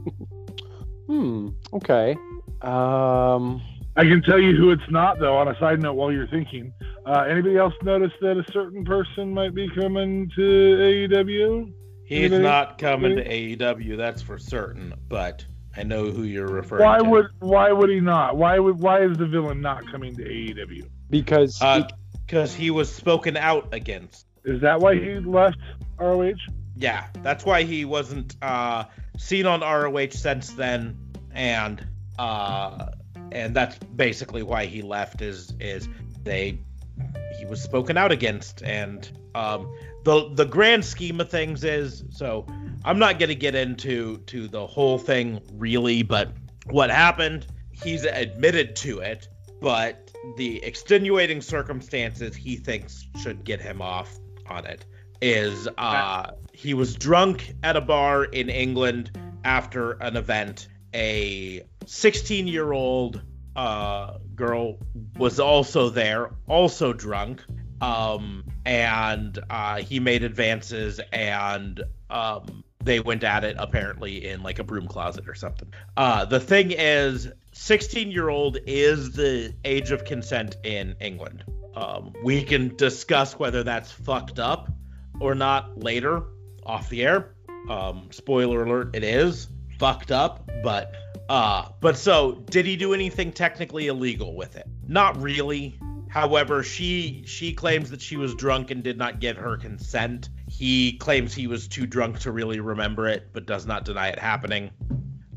Hmm. Okay. Um. I can tell you who it's not, though. On a side note, while you're thinking, uh, anybody else notice that a certain person might be coming to AEW? He's Anybody? not coming to AEW, that's for certain. But I know who you're referring Why to. would Why would he not? Why would Why is the villain not coming to AEW? Because he- Because he was spoken out against. Is that why he left ROH? Yeah, that's why he wasn't uh, seen on ROH since then, and uh, and that's basically why he left. Is is they he was spoken out against, and um, the the grand scheme of things is so. I'm not gonna get into to the whole thing really, but what happened? He's admitted to it, but the extenuating circumstances he thinks should get him off on it is uh he was drunk at a bar in England after an event. A 16 year old uh, girl was also there, also drunk. Um, and uh, he made advances and um, they went at it apparently in like a broom closet or something. Uh, the thing is, 16 year old is the age of consent in England. Um, we can discuss whether that's fucked up or not later off the air. Um, spoiler alert, it is fucked up, but uh, but so did he do anything technically illegal with it? Not really. However, she she claims that she was drunk and did not get her consent. He claims he was too drunk to really remember it, but does not deny it happening.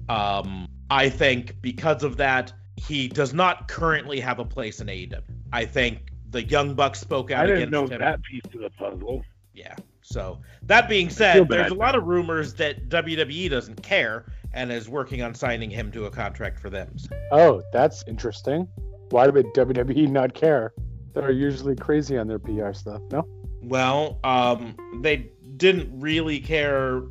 Um, I think because of that, he does not currently have a place in AEW. I think the Young Bucks spoke out I didn't know him. that piece of the puzzle. Yeah. So that being said, there's a lot of rumors that WWE doesn't care and is working on signing him to a contract for them. oh, that's interesting. Why would WWE not care? They're usually crazy on their PR stuff. No. Well, um, they didn't really care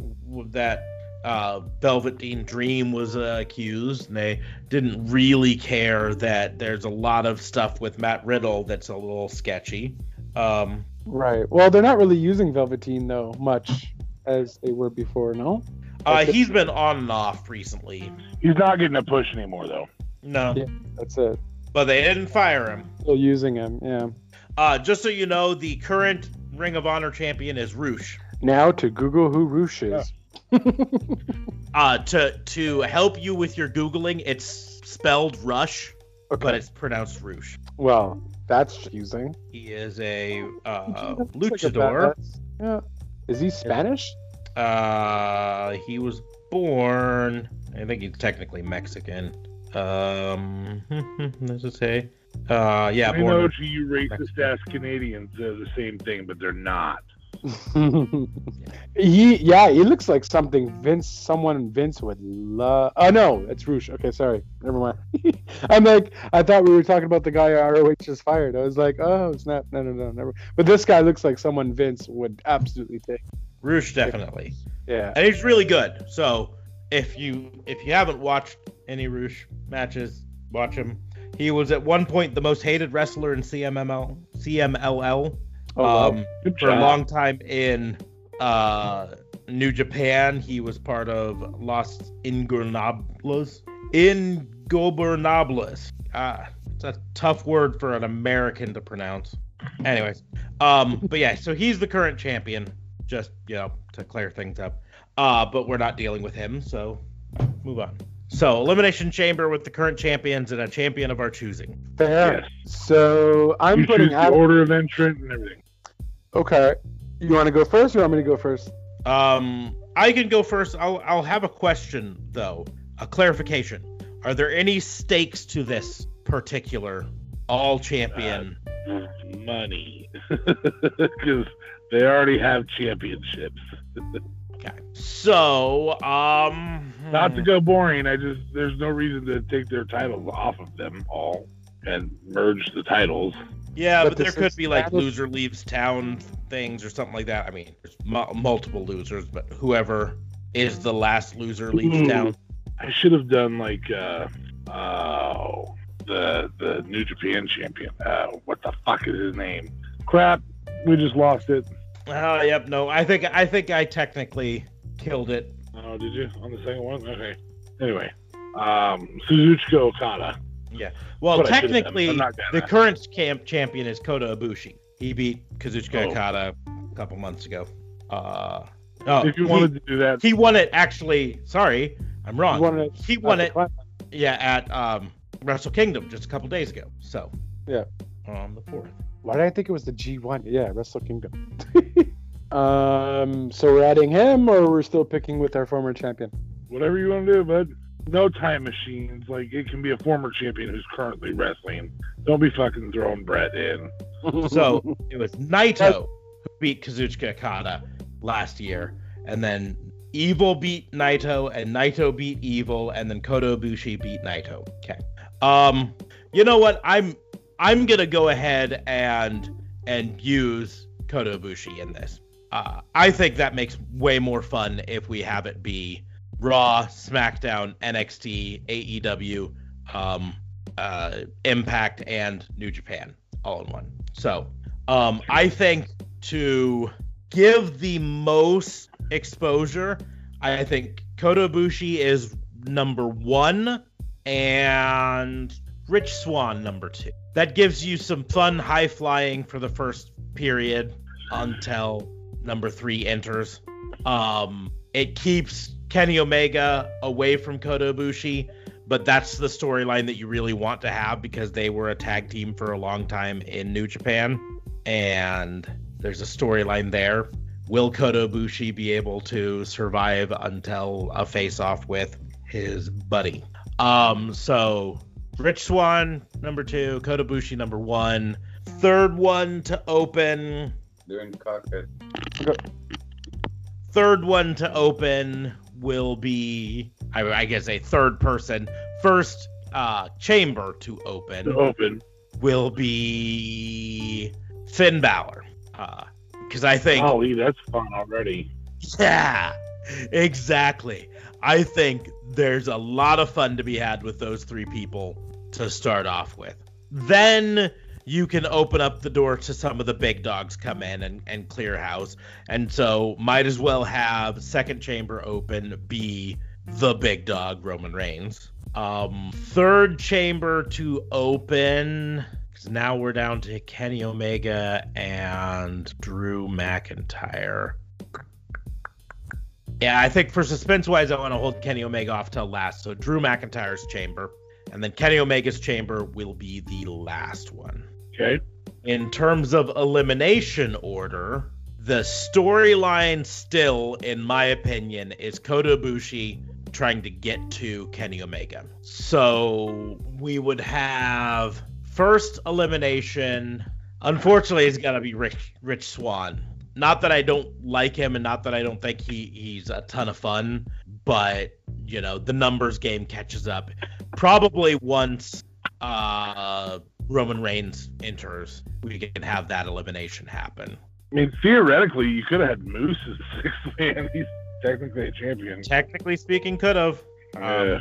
that uh, Velveteen Dream was uh, accused, and they didn't really care that there's a lot of stuff with Matt Riddle that's a little sketchy. Um, Right. Well, they're not really using Velveteen though much as they were before. No. uh, he's been on and off recently. He's not getting a push anymore, though. No, Yeah. That's it. But they didn't fire him. Still using him. Yeah. Uh, just so you know, the current Ring of Honor champion is Roosh. Now to Google who Roosh is. *laughs* Uh, to to help you with your googling, it's spelled Rush, Okay. but it's pronounced Roosh. well, that's confusing. He is a uh, Looks like a luchador. Yeah. Is he Spanish? Uh, he was born. I think he's technically Mexican. Um, *laughs* does it say? Uh, yeah, I know to you racist ass Canadians they're the same thing, but they're not. *laughs* he yeah, he looks like something Vince someone Vince would love. Oh no, it's Roosh. Okay, sorry. Never mind. *laughs* I'm like I thought we were talking about the guy ROH just fired. I was like, oh snap, no no no, never. But this guy looks like someone Vince would absolutely take. Roosh definitely, Yeah. and he's really good. So if you if you haven't watched any Roosh matches, watch him. He was at one point the most hated wrestler in CMML CMLL. Oh, wow. um, for a long time in uh, New Japan. He was part of Los Ingobernables. Ingobernables. Ah, it's a tough word for an American to pronounce. Anyways, um, but yeah, so he's the current champion. Just you know to clear things up. Uh, but we're not dealing with him, so move on. So elimination chamber with the current champions and a champion of our choosing. Fair. Yes. So I'm you putting choose the Adam. order of entrant and everything. Okay. You want to go first, or you want me to go first? Um, I can go first. I'll I'll have a question though, a clarification. Are there any stakes to this particular all champion? Money, *laughs* because they already have championships. *laughs* Okay. So, um, Not to go boring, I just there's no reason to take their titles off of them all and merge the titles. Yeah, But but, there could be like that is- loser leaves town things or something like that. I mean, there's mu- multiple losers, but whoever is the last loser leaves Ooh. town. I should have done like uh oh the the New Japan champion. Uh, what the fuck is his name? Crap, we just lost it. Oh, yep. No, I think I think I technically killed it. Oh, did you on the second one? Okay. Anyway, um, Suzuki Okada. Yeah. Well, What I should've done. technically, the current camp champion is Kota Ibushi. He beat Kazuchika Oh. Okada a couple months ago. Uh, oh, if you he, wanted to do that, he won it actually. Sorry, I'm wrong. Won it he won it, yeah, at um, Wrestle Kingdom just a couple days ago. So, Yeah. on the fourth. Why did I think it was the G1? Yeah, Wrestle Kingdom. *laughs* um, so we're adding him, or we're still picking with our former champion? whatever you want to do, bud. No time machines. Like it can be a former champion who's currently wrestling. Don't be fucking throwing Brett in. *laughs* So it was Naito who beat Kazuchika Okada last year, and then Evil beat Naito, and Naito beat Evil, and then Kota Ibushi beat Naito. Okay. Um, you know what? I'm I'm gonna go ahead and and use Kota Ibushi in this. Uh, I think that makes way more fun if we have it be Raw, SmackDown, NXT, AEW, um, uh, Impact, and New Japan all in one. So, um, I think to give the most exposure, I think Kota Ibushi is number one, and Rich Swann number two. That gives you some fun high flying for the first period until number three enters. Um, it keeps Kenny Omega away from Kota Ibushi, but that's the storyline that you really want to have because they were a tag team for a long time in New Japan, and there's a storyline there. Will Kota Ibushi be able to survive until a face-off with his buddy? Um, so Rich Swann number two, Kota Ibushi number one, third one to open. Doing cockpit. third one to open will be I, I guess a third person first uh chamber to open Open. will be Finn Balor uh because I think Golly, that's fun already. yeah exactly I think there's a lot of fun to be had with those three people to start off with. Then you can open up the door to some of the big dogs come in and, and clear house. And so might as well have second chamber open be the big dog roman reigns. Um third chamber to open because now we're down to kenny omega and drew mcintyre. Yeah i think for suspense wise i want to hold kenny omega off till last. So drew mcintyre's chamber and then kenny omega's chamber will be the last one Okay. in terms of elimination order, the storyline still, in my opinion, is Kota Ibushi trying to get to Kenny Omega. So we would have first elimination. Unfortunately, it's gonna be Rich Rich Swann. Not that I don't like him, and not that I don't think he he's a ton of fun, but you know the numbers game catches up. Probably once uh Roman Reigns enters, we can have that elimination happen. I mean, theoretically, you could have had Moose as the *laughs* sixth man. He's technically a champion. Technically speaking, could have. Uh,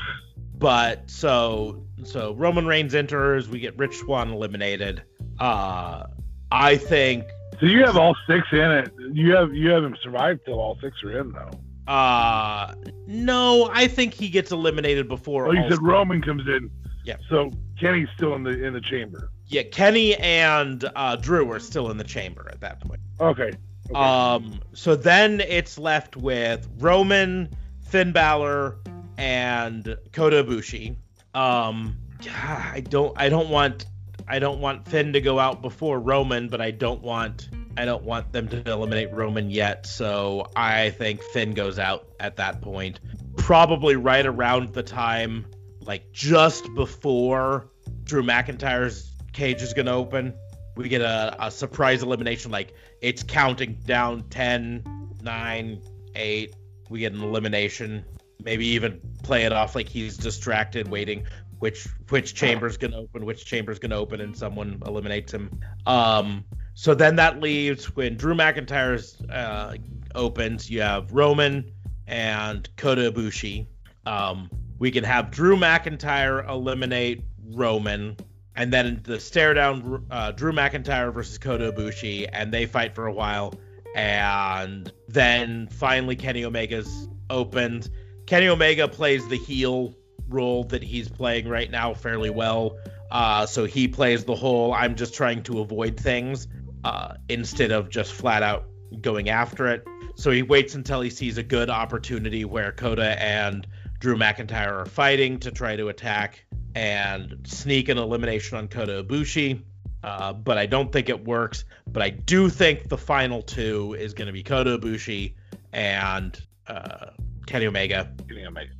But so so Roman Reigns enters, we get Rich Swann eliminated. Uh I think so you have all six in it. You have you have him survive till all six are in though. Uh no, I think he gets eliminated before Oh, you said Roman comes in. Yeah. So Kenny's still in the in the chamber. Yeah, Kenny and uh Drew are still in the chamber at that point. Okay. okay. Um, so then it's left with Roman, Finn Balor, and Kota Ibushi. Um, I don't I don't want I don't want Finn to go out before Roman, but I don't want I don't want them to eliminate Roman yet. So I think Finn goes out at that point, probably right around the time, like just before Drew McIntyre's cage is gonna open. We get a, a surprise elimination, like it's counting down 10, 9, 8. We get an elimination. Maybe even play it off like he's distracted, waiting which which chamber's gonna open, which chamber's gonna open, and someone eliminates him. Um, so then that leaves when Drew McIntyre's uh, opens, you have Roman and Kota Ibushi. Um, we can have Drew McIntyre eliminate Roman, and then the stare down uh, Drew McIntyre versus Kota Ibushi, and they fight for a while, and then finally Kenny Omega's opened. Kenny Omega plays the heel role that he's playing right now fairly well. Uh, so he plays the whole I'm just trying to avoid things uh, instead of just flat out going after it. So he waits until he sees a good opportunity where Kota and Drew McIntyre are fighting to try to attack and sneak an elimination on Kota Ibushi. Uh, but I don't think it works. But I do think the final two is going to be Kota Ibushi and uh, Kenny Omega. Kenny Omega.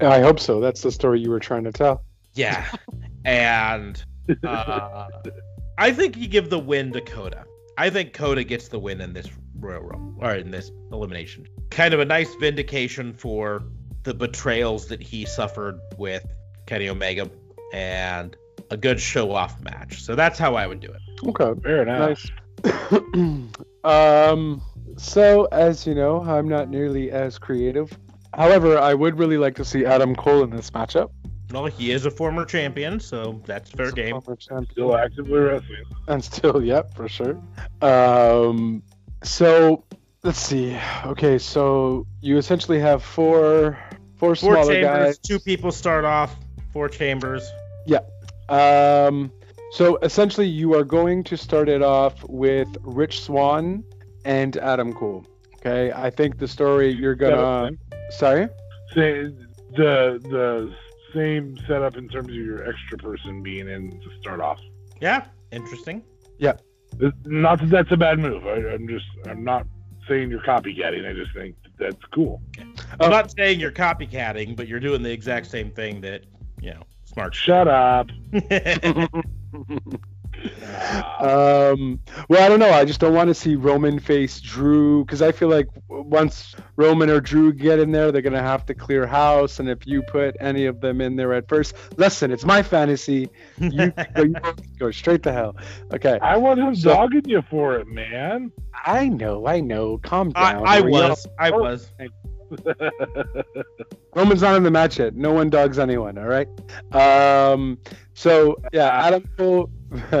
I hope so. That's the story you were trying to tell. Yeah, *laughs* and uh, *laughs* I think you give the win to Kota. I think Kota gets the win in this Royal Rumble or in this elimination. Kind of a nice vindication for the betrayals that he suffered with Kenny Omega, and a good show off match. So that's how I would do it. Okay, Fair enough. nice. *clears throat* um, so as you know, I'm not nearly as creative. However, I would really like to see Adam Cole in this matchup. Well, he is a former champion, so that's fair He's game. former champion. Still actively wrestling. and still, yep, for sure. Um, so let's see. Okay, so you essentially have four, four Four smaller chambers, guys. two people start off. Four chambers. Yeah. Um, so essentially, you are going to start it off with Rich Swann and Adam Cole. Okay, I think the story you're gonna. Sorry. Say the the same setup in terms of your extra person being in to start off. Yeah, interesting. Yeah, not that that's a bad move. I, I'm just I'm not saying you're copycatting. I just think that's cool. Oh. I'm uh, not saying you're copycatting, but you're doing the exact same thing that you know, smart. Shut up. *laughs* *laughs* *laughs* *laughs* Um, well, I don't know. I just don't want to see Roman face Drew because I feel like once Roman or Drew get in there, they're gonna have to clear house. And if you put any of them in there at first, listen, it's my fantasy. You, *laughs* go, you go straight to hell. Okay, I wasn't So- dogging you for it, man. I know, I know. Calm down. I We all- was. I was. *laughs* Roman's not in the match yet. No one dogs anyone. All right. Um. So yeah, Adam Cole,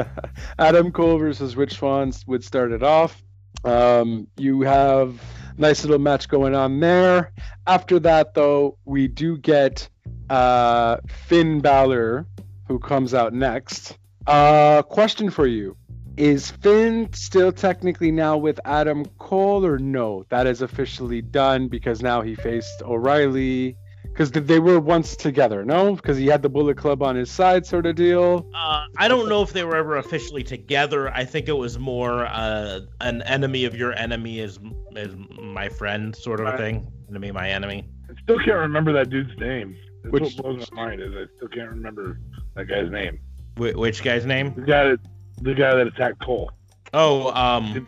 *laughs* Adam Cole versus Rich Swanns would start it off. Um. You have nice little match going on there. After that, though, we do get uh Finn Balor, who comes out next. Uh, question for you. Is Finn still technically now with Adam Cole or no? That is officially done because now he faced O'Reilly. Because they were once together, no? Because he had the Bullet Club on his side, sort of deal. Uh, I don't know if they were ever officially together. I think it was more uh, an enemy of your enemy is is my friend sort of a Right. thing. Enemy, my enemy. I still can't remember that dude's name. That's Which- what blows my mind is I still can't remember that guy's name. Wh- which guy's name? The guy that the guy that attacked Cole. Oh, um,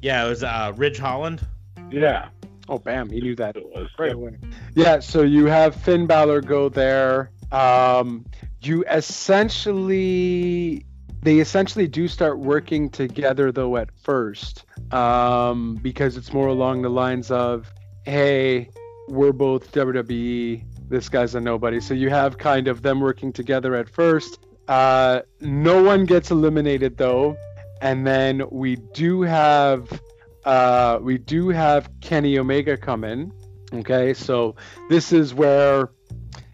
yeah, it was uh, Ridge Holland. Yeah, Oh, bam, he knew that right away. Yeah, so you have Finn Balor go there. Um, you essentially, they essentially do start working together though at first, um, because it's more along the lines of, hey, we're both WWE. This guy's a nobody. So you have kind of them working together at first. Uh, no one gets eliminated though, and then we do have uh, we do have Kenny Omega come in. Okay, so this is where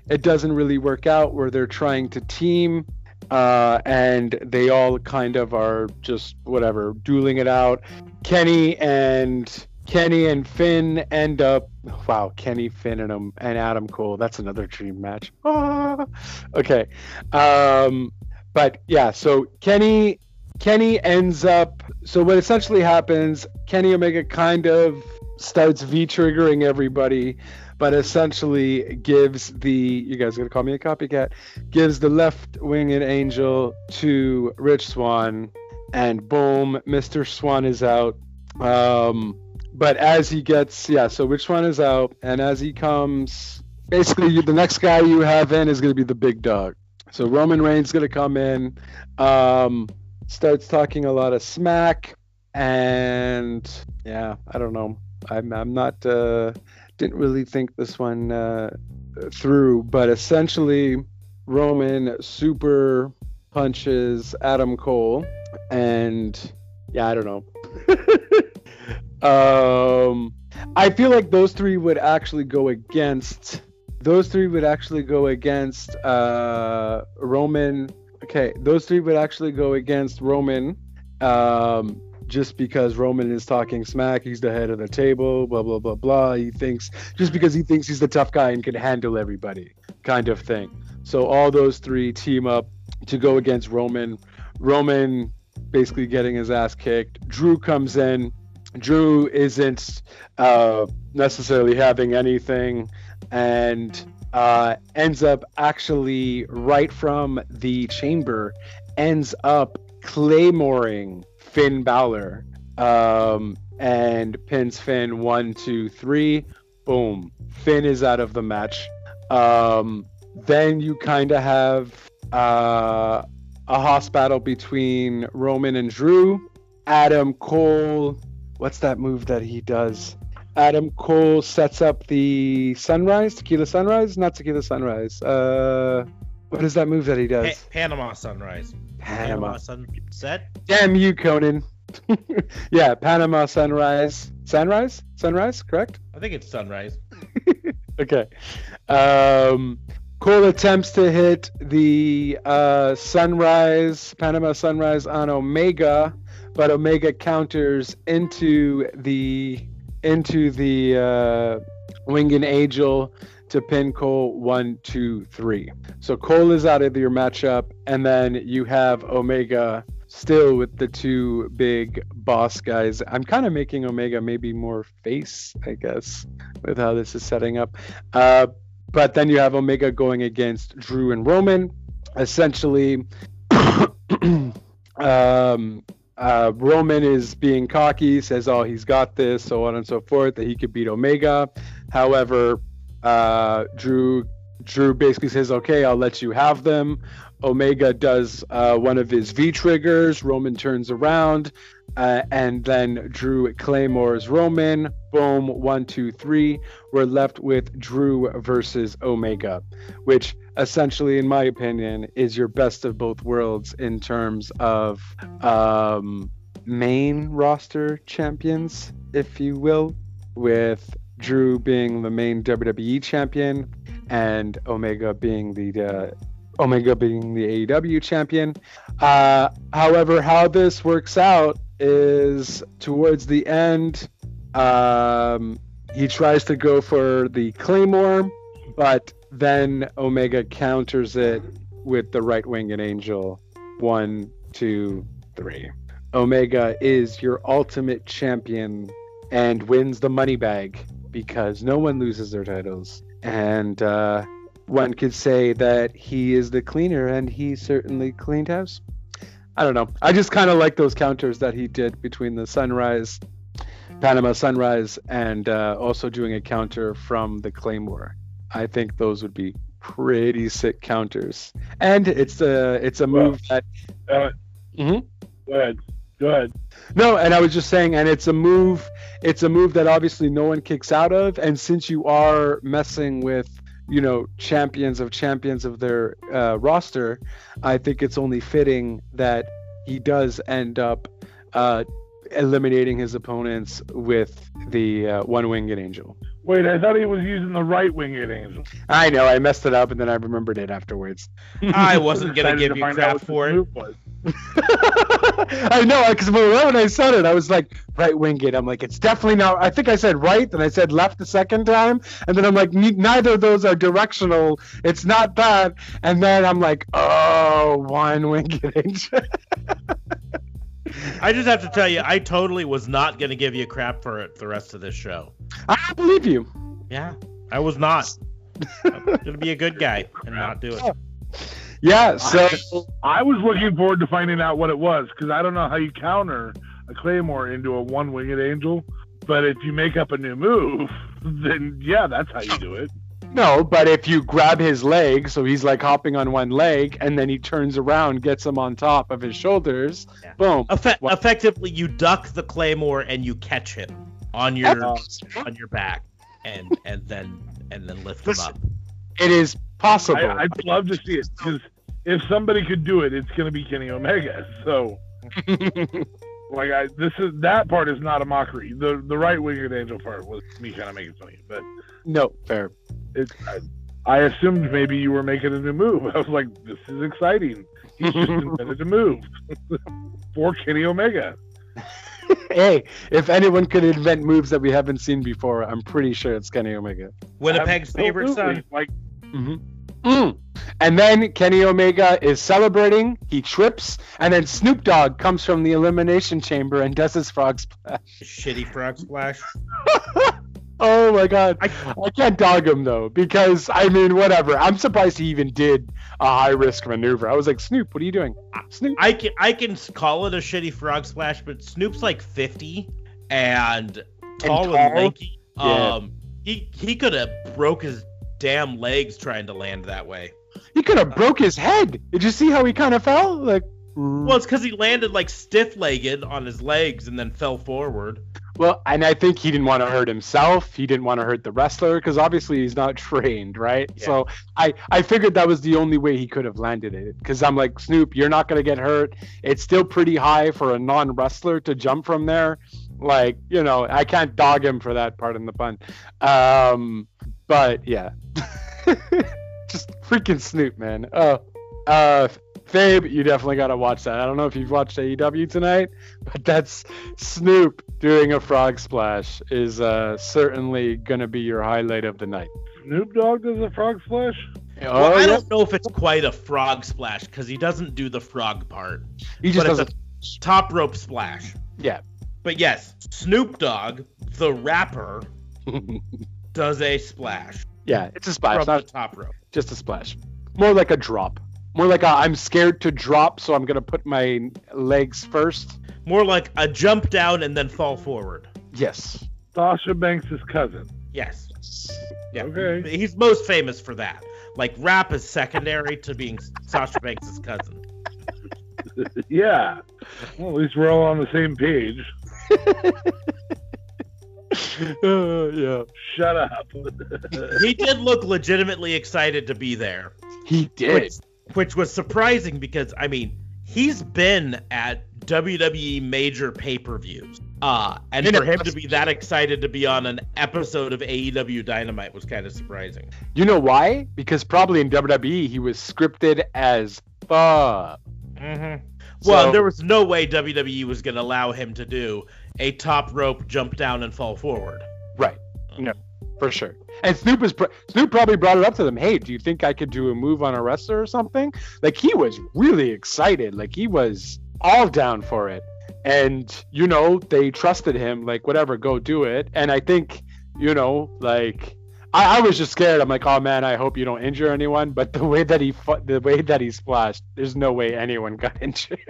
it doesn't really work out, where they're trying to team, uh, and they all kind of are just whatever dueling it out. Kenny and Kenny and Finn end up. Wow, Kenny, Finn, and um, and Adam Cole. That's another dream match. *laughs* Ah, okay, um, but yeah. So Kenny, Kenny ends up. So what essentially happens? Kenny Omega kind of starts V triggering everybody, but essentially gives the. You guys gonna call me a copycat? Gives the left winged angel to Rich Swann, and boom, Mr. Swann is out. Um, but as he gets yeah so which one is out and as he comes basically the next guy you have in is to be the big dog so roman reigns to come in um, starts talking a lot of smack and yeah i don't know i'm, I'm not uh, didn't really think this one uh, through but essentially roman super punches adam cole and yeah i don't know *laughs* Um, I feel like those three would actually go against. Those three would actually go against uh, Roman. Okay, those three would actually go against Roman, um, just because Roman is talking smack. He's the head of the table. Blah blah blah blah. He thinks just because he thinks he's the tough guy and can handle everybody, kind of thing. So all those three team up to go against Roman. Roman basically getting his ass kicked. Drew comes in Drew isn't uh, necessarily having anything and uh, ends up actually right from the chamber ends up claymoring Finn Balor um, and pins Finn one, two, three. Boom. Finn is out of the match. Um, then you kind of have uh, a hoss battle between Roman and Drew. Adam Cole what's that move that he does? Adam Cole sets up the sunrise, tequila sunrise, not tequila sunrise. Uh, what is that move that he does? Pa- Panama sunrise. Panama. sunset. Damn you, Conan. *laughs* yeah, Panama sunrise. Sunrise? Sunrise, correct? I think it's sunrise. *laughs* okay. Um, Cole attempts to hit the uh, sunrise, Panama sunrise on Omega but Omega counters into the into the uh, Winged Angel to pin Cole one, two, three. So Cole is out of your matchup, and then you have Omega still with the two big boss guys. I'm kind of making Omega maybe more face, I guess, with how this is setting up. Uh, but then you have Omega going against Drew and Roman. Essentially, *coughs* um, uh, Roman is being cocky, says, "Oh, he's got this," so on and so forth, that he could beat Omega. However, uh, Drew Drew basically says, "Okay, I'll let you have them." Omega does uh, one of his V triggers. Roman turns around, uh, and then Drew claymores Roman. Boom, one, two, three. We're left with Drew versus Omega, which essentially, in my opinion, is your best of both worlds in terms of um, main roster champions, if you will, with Drew being the main WWE champion and Omega being the uh, Omega being the AEW champion. Uh, however, how this works out is towards the end, um, he tries to go for the Claymore, but then Omega counters it with the right wing and angel. One, two, three. Omega is your ultimate champion and wins the money bag because no one loses their titles. And uh, one could say that he is the cleaner, and he certainly cleaned house. I don't know. I just kind of like those counters that he did between the sunrise, Panama sunrise, and uh, also doing a counter from the Claymore. I think those would be pretty sick counters. And it's a it's a move well, that. Uh, mm-hmm. Go ahead. Go ahead. No, and I was just saying, and it's a move. It's a move that obviously no one kicks out of. And since you are messing with, you know, champions of champions of their uh, roster, I think it's only fitting that he does end up uh, eliminating his opponents with the uh, one winged angel. Wait, I thought he was using the right winged angel. I know, I messed it up and then I remembered it afterwards. I wasn't gonna give you crap for it. *laughs* I know, because when I said it, I was like, right wing it. I'm like, it's definitely not. I think I said right, then I said left the second time, and then I'm like, neither of those are directional. It's not that. And then I'm like, oh, one wing it. *laughs* I just have to tell you, I totally was not going to give you crap for it the rest of this show. I believe you. Yeah, I was not. I'm going to be a good guy and not do it. Yeah, so I, I was looking forward to finding out what it was because I don't know how you counter a claymore into a one-winged angel, but if you make up a new move, *laughs* then yeah, that's how you do it. No, but if you grab his leg, so he's like hopping on one leg, and then he turns around, gets him on top of his shoulders, yeah. boom. Effe- effectively, you duck the claymore and you catch him on your on your back, and and then and then lift him up. It is possible. I, would love to see it because if somebody could do it, it's going to be Kenny Omega. So, *laughs* like, I this is that part is not a mockery. The the right winged angel part was me kind of making fun of you, but no, fair. It, I, I assumed maybe you were making a new move. *laughs* I was like, this is exciting. He's just *laughs* invented a move *laughs* for Kenny Omega. hey, if anyone could invent moves that we haven't seen before, I'm pretty sure it's Kenny Omega. Winnipeg's favorite son. Like, mm-hmm. mm. and then Kenny Omega is celebrating. He trips, and then Snoop Dogg comes from the elimination chamber and does his frog splash. Shitty frog splash. Oh my god. I, I can't dog him though, because I mean whatever. I'm surprised he even did a high risk maneuver. I was like, Snoop, what are you doing? Snoop. I can I can call it a shitty frog splash, but Snoop's like 50 and tall and, tall? and lanky. Yeah. Um he he could have broke his damn legs trying to land that way. He could have broke his head. Did you see how he kind of fell? Like well, it's because he landed like stiff legged on his legs and then fell forward. Well, and I think he didn't want to hurt himself. He didn't want to hurt the wrestler because obviously he's not *laughs* trained, right? Yeah. So I, I figured that was the only way he could have landed it because I'm like, Snoop, you're not going to get hurt. It's still pretty high for a non wrestler to jump from there. Like, you know, I can't dog him for that part in the pun. Um, but yeah, *laughs* just freaking Snoop, man. Oh, uh, Fabe, you definitely got to watch that. I don't know if you've watched AEW tonight, but that's Snoop doing a frog splash is uh, certainly going to be your highlight of the night. Snoop Dogg does a frog splash? Oh, well, I don't know if it's quite a frog splash because he doesn't do the frog part. He just does a top rope splash. Yeah. But yes, Snoop Dogg, the rapper, *laughs* does a splash. Yeah, it's a splash, not a top rope. Just a splash. More like a drop. More like i am scared to drop, so I'm gonna put my legs first. More like a jump down and then fall forward. Yes. Sasha Banks' cousin. Yes. Yeah. Okay. He's most famous for that. Like rap is secondary to being Sasha Banks' cousin. *laughs* yeah. Well, at least we're all on the same page. *laughs* *laughs* uh, yeah. Shut up. he did look legitimately excited to be there. He did. Which, which was surprising because I mean he's been at WWE major pay-per-views. Uh, and for him to be that excited to be on an episode of AEW Dynamite was kind of surprising. You know why? Because probably in WWE he was scripted as fuck. Mm-hmm. Well, so, there was no way WWE was going to allow him to do a top rope jump down and fall forward. Right. No, for sure. And Snoop is Snoop probably brought it up to them. Hey, do you think I could do a move on a wrestler or something? Like he was really excited. Like he was all down for it. And you know they trusted him. Like whatever, go do it. And I think you know like I, I was just scared. I'm like, oh man, I hope you don't injure anyone. But the way that he the way that he splashed, there's no way anyone got *laughs* injured.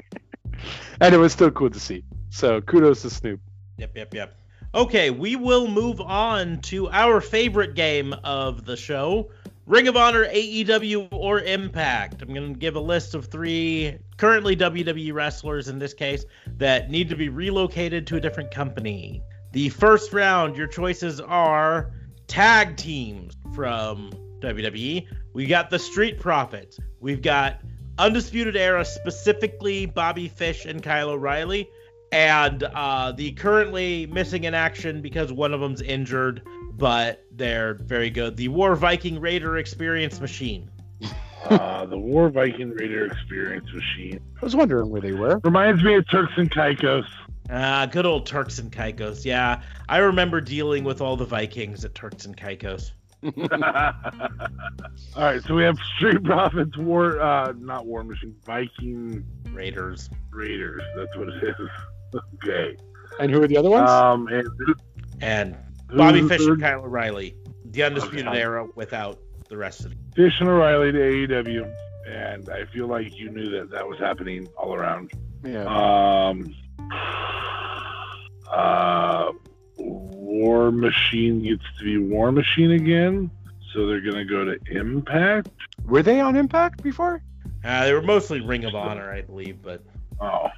and it was still cool to see. So kudos to Snoop. Yep, yep, yep. Okay, we will move on to our favorite game of the show Ring of Honor, AEW, or Impact. I'm going to give a list of three currently WWE wrestlers in this case that need to be relocated to a different company. The first round, your choices are tag teams from WWE. We got the Street Profits. We've got Undisputed Era, specifically Bobby Fish and Kyle O'Reilly and uh, the currently missing in action because one of them's injured, but they're very good. The War Viking Raider Experience Machine. *laughs* uh, the War Viking Raider Experience Machine. I was wondering where they were. Reminds me of Turks and Caicos. Ah, good old Turks and Caicos. Yeah, I remember dealing with all the Vikings at Turks and Caicos. *laughs* All right, so we have Street Profits War, uh, not War Machine, Viking Raiders. Raiders. That's what it is. Okay. And who are the other ones? Um, and And Bobby who's Fish and Kyle O'Reilly. The Undisputed Okay. Era without the rest of it. Fish and O'Reilly to AEW, and I feel like you knew that that was happening all around. yeah. Um, uh, War Machine gets to be War Machine again, so they're gonna go to Impact. Were they on Impact before? Uh, they were mostly Ring of Honor, I believe, but Oh,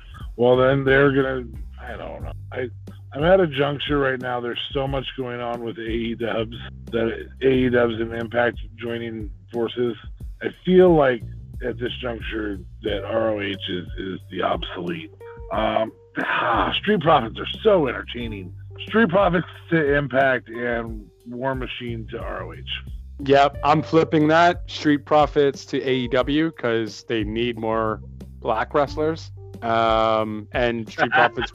well then they're gonna. I don't know. I I'm at a juncture right now. There's so much going on with AEWs that AEWs and Impact joining forces. I feel like at this juncture that ROH is is the obsolete. Um, ah, Street Profits are so entertaining. Street Profits to Impact and War Machine to ROH. Yep, I'm flipping that. Street Profits to AEW because they need more black wrestlers. Um, and Street Profits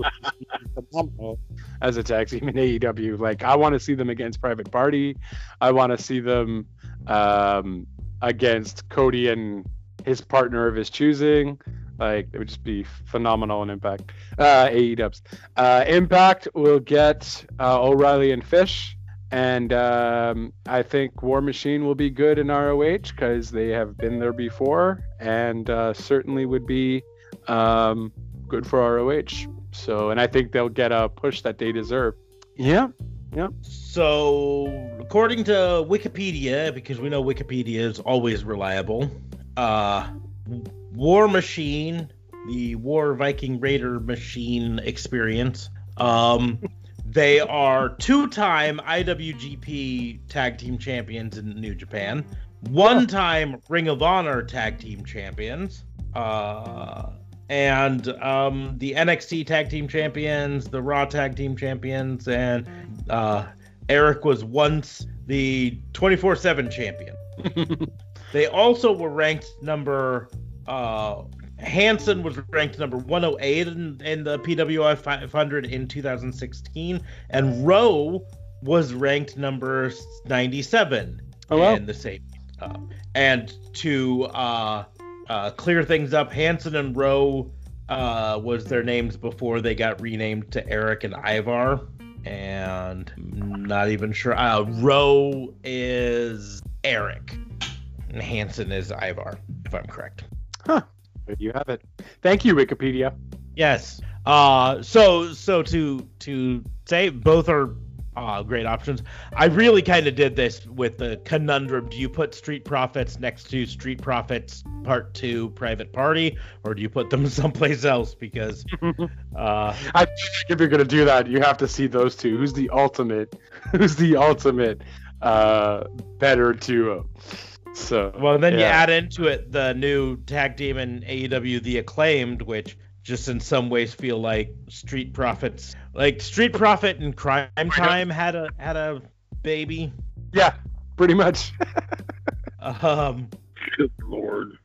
as a tag team in AEW. Like, I want to see them against Private Party. I want to see them um, against Cody and his partner of his choosing. Like, it would just be phenomenal in Impact. Uh, AEWs. Uh, Impact will get uh, O'Reilly and Fish and um, I think War Machine will be good in ROH because they have been there before, and uh, certainly would be um, good for ROH. So, and I think they'll get a push that they deserve. Yeah, Yeah. So, according to Wikipedia, because we know Wikipedia is always reliable, uh, War Machine, the War Viking Raider Machine experience, um, *laughs* they are two-time IWGP Tag Team Champions in New Japan, one-time Ring of Honor Tag Team Champions, uh, and um, the NXT Tag Team Champions, the Raw Tag Team Champions, and uh, Erik was once the 24 7 champion. *laughs* They also were ranked number. Uh, Hanson was ranked number 108 in, in the PWI 500 in 2016, and Rowe was ranked number 97 Oh, wow. in the same. Uh, and to uh, uh, clear things up, Hanson and Rowe uh, was their names before they got renamed to Erik and Ivar. And I'm not even sure. Uh, Rowe is Erik, and Hanson is Ivar, if I'm correct. Huh. There you have it. Thank you, Wikipedia. Yes. Uh, so so to to say both are uh, great options. I really kind of did this with the conundrum. Do you put Street Profits next to Street Profits Part Two Private Party, or do you put them *laughs* someplace else? Because *laughs* uh, I feel like if you're gonna do that, you have to see those two. Who's the ultimate? *laughs* Who's the ultimate uh, better duo? So well, then you add into it the new tag team in AEW, The Acclaimed, which just in some ways feel like Street Profits, like Street Profit and Crime Time had a had a baby. yeah, pretty much. *laughs* Um. Good lord.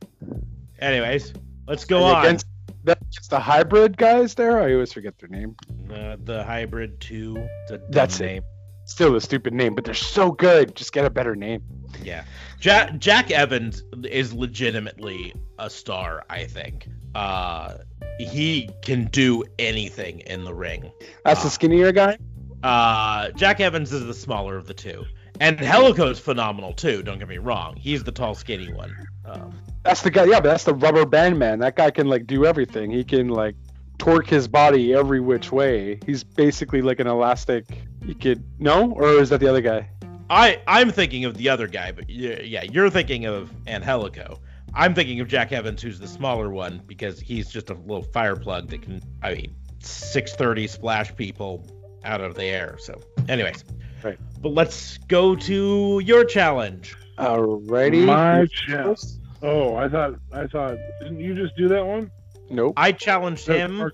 Anyways, let's go And on. Against, that's the hybrid guys there. I always forget their name. Uh, the hybrid two. It's a dumb That's it. name. Still a stupid name, but they're so good. Just get a better name. Yeah. Jack Jack Evans is legitimately a star. I think. Uh, he can do anything in the ring. That's Ah. the skinnier guy. Uh, Jack Evans is the smaller of the two, and Helico's phenomenal too. Don't get me wrong. He's the tall, skinny one. Um, That's the guy. Yeah, but that's the rubber band man. That guy can like do everything. He can like torque his body every which way. He's basically like an elastic. He could no, or is that the other guy? I I'm thinking of the other guy, but yeah, yeah, you're thinking of Angelico. I'm thinking of Jack Evans, who's the smaller one, because he's just a little fire plug that can, I mean, 630 splash people out of the air. So, anyways, Right. But let's go to your challenge. Alrighty. My You're challenge. Oh, I thought I thought didn't you just do that one? Nope. I challenged him. Uh,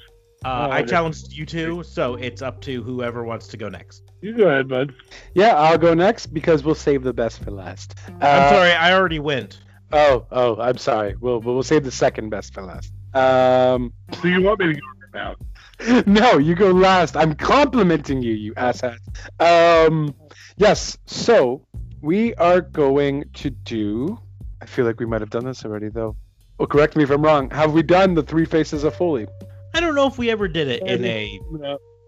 Oh, I okay. challenged you two, so it's up to whoever wants to go next. You go ahead, bud. Yeah, I'll go next because we'll save the best for last. I'm Uh, sorry, I already went. Oh, oh, I'm sorry. We'll we'll save the second best for last. Um, So you want me to go now? *laughs* no, you go last. I'm complimenting you, you asshat. Um, yes. So we are going to do. I feel like we might have done this already, though. Well, correct me if I'm wrong. Have we done the three faces of Foley? I don't know if we ever did it in a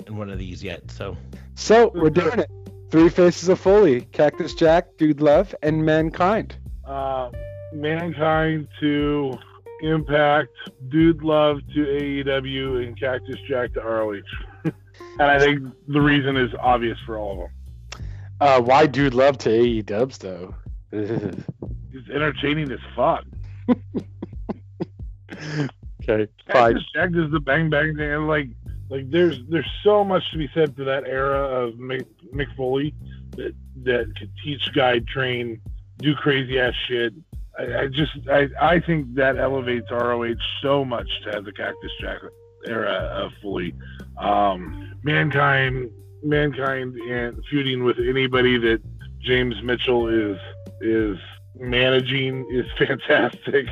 in one of these yet. So So we're doing it. Three faces of Foley: Cactus Jack, Dude Love, and Mankind. Uh, Mankind to Impact, Dude Love to AEW, and Cactus Jack to ROH. *laughs* and I think the reason is obvious for all of them. Uh, why Dude Love to AE Dubs though? *laughs* He's entertaining as fuck. *laughs* okay, fine. Cactus Jack does the bang bang thing, and like, like there's there's so much to be said for that era of Mick, Mick Foley that that could teach, guide, train, do crazy ass shit. I, I just I, I think that elevates ROH so much to have the Cactus Jack era of Foley. Um, mankind, mankind, and feuding with anybody that James Mitchell is is managing is *laughs* fantastic.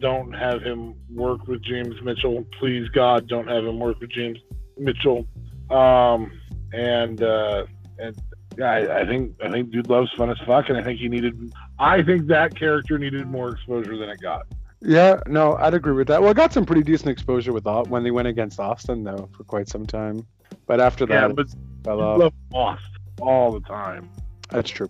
Don't have him work with James Mitchell. Please God, don't have him work with James Mitchell. Um, and uh, and yeah, I, I think I think Dude Love's fun as fuck, and I think he needed. I think that character needed more exposure than it got. Yeah, no, I'd agree with that. Well, it got some pretty decent exposure with Au- when they went against Austin though for quite some time. But after that, Yeah, but fell Dude off. Love lost all the time. That's true.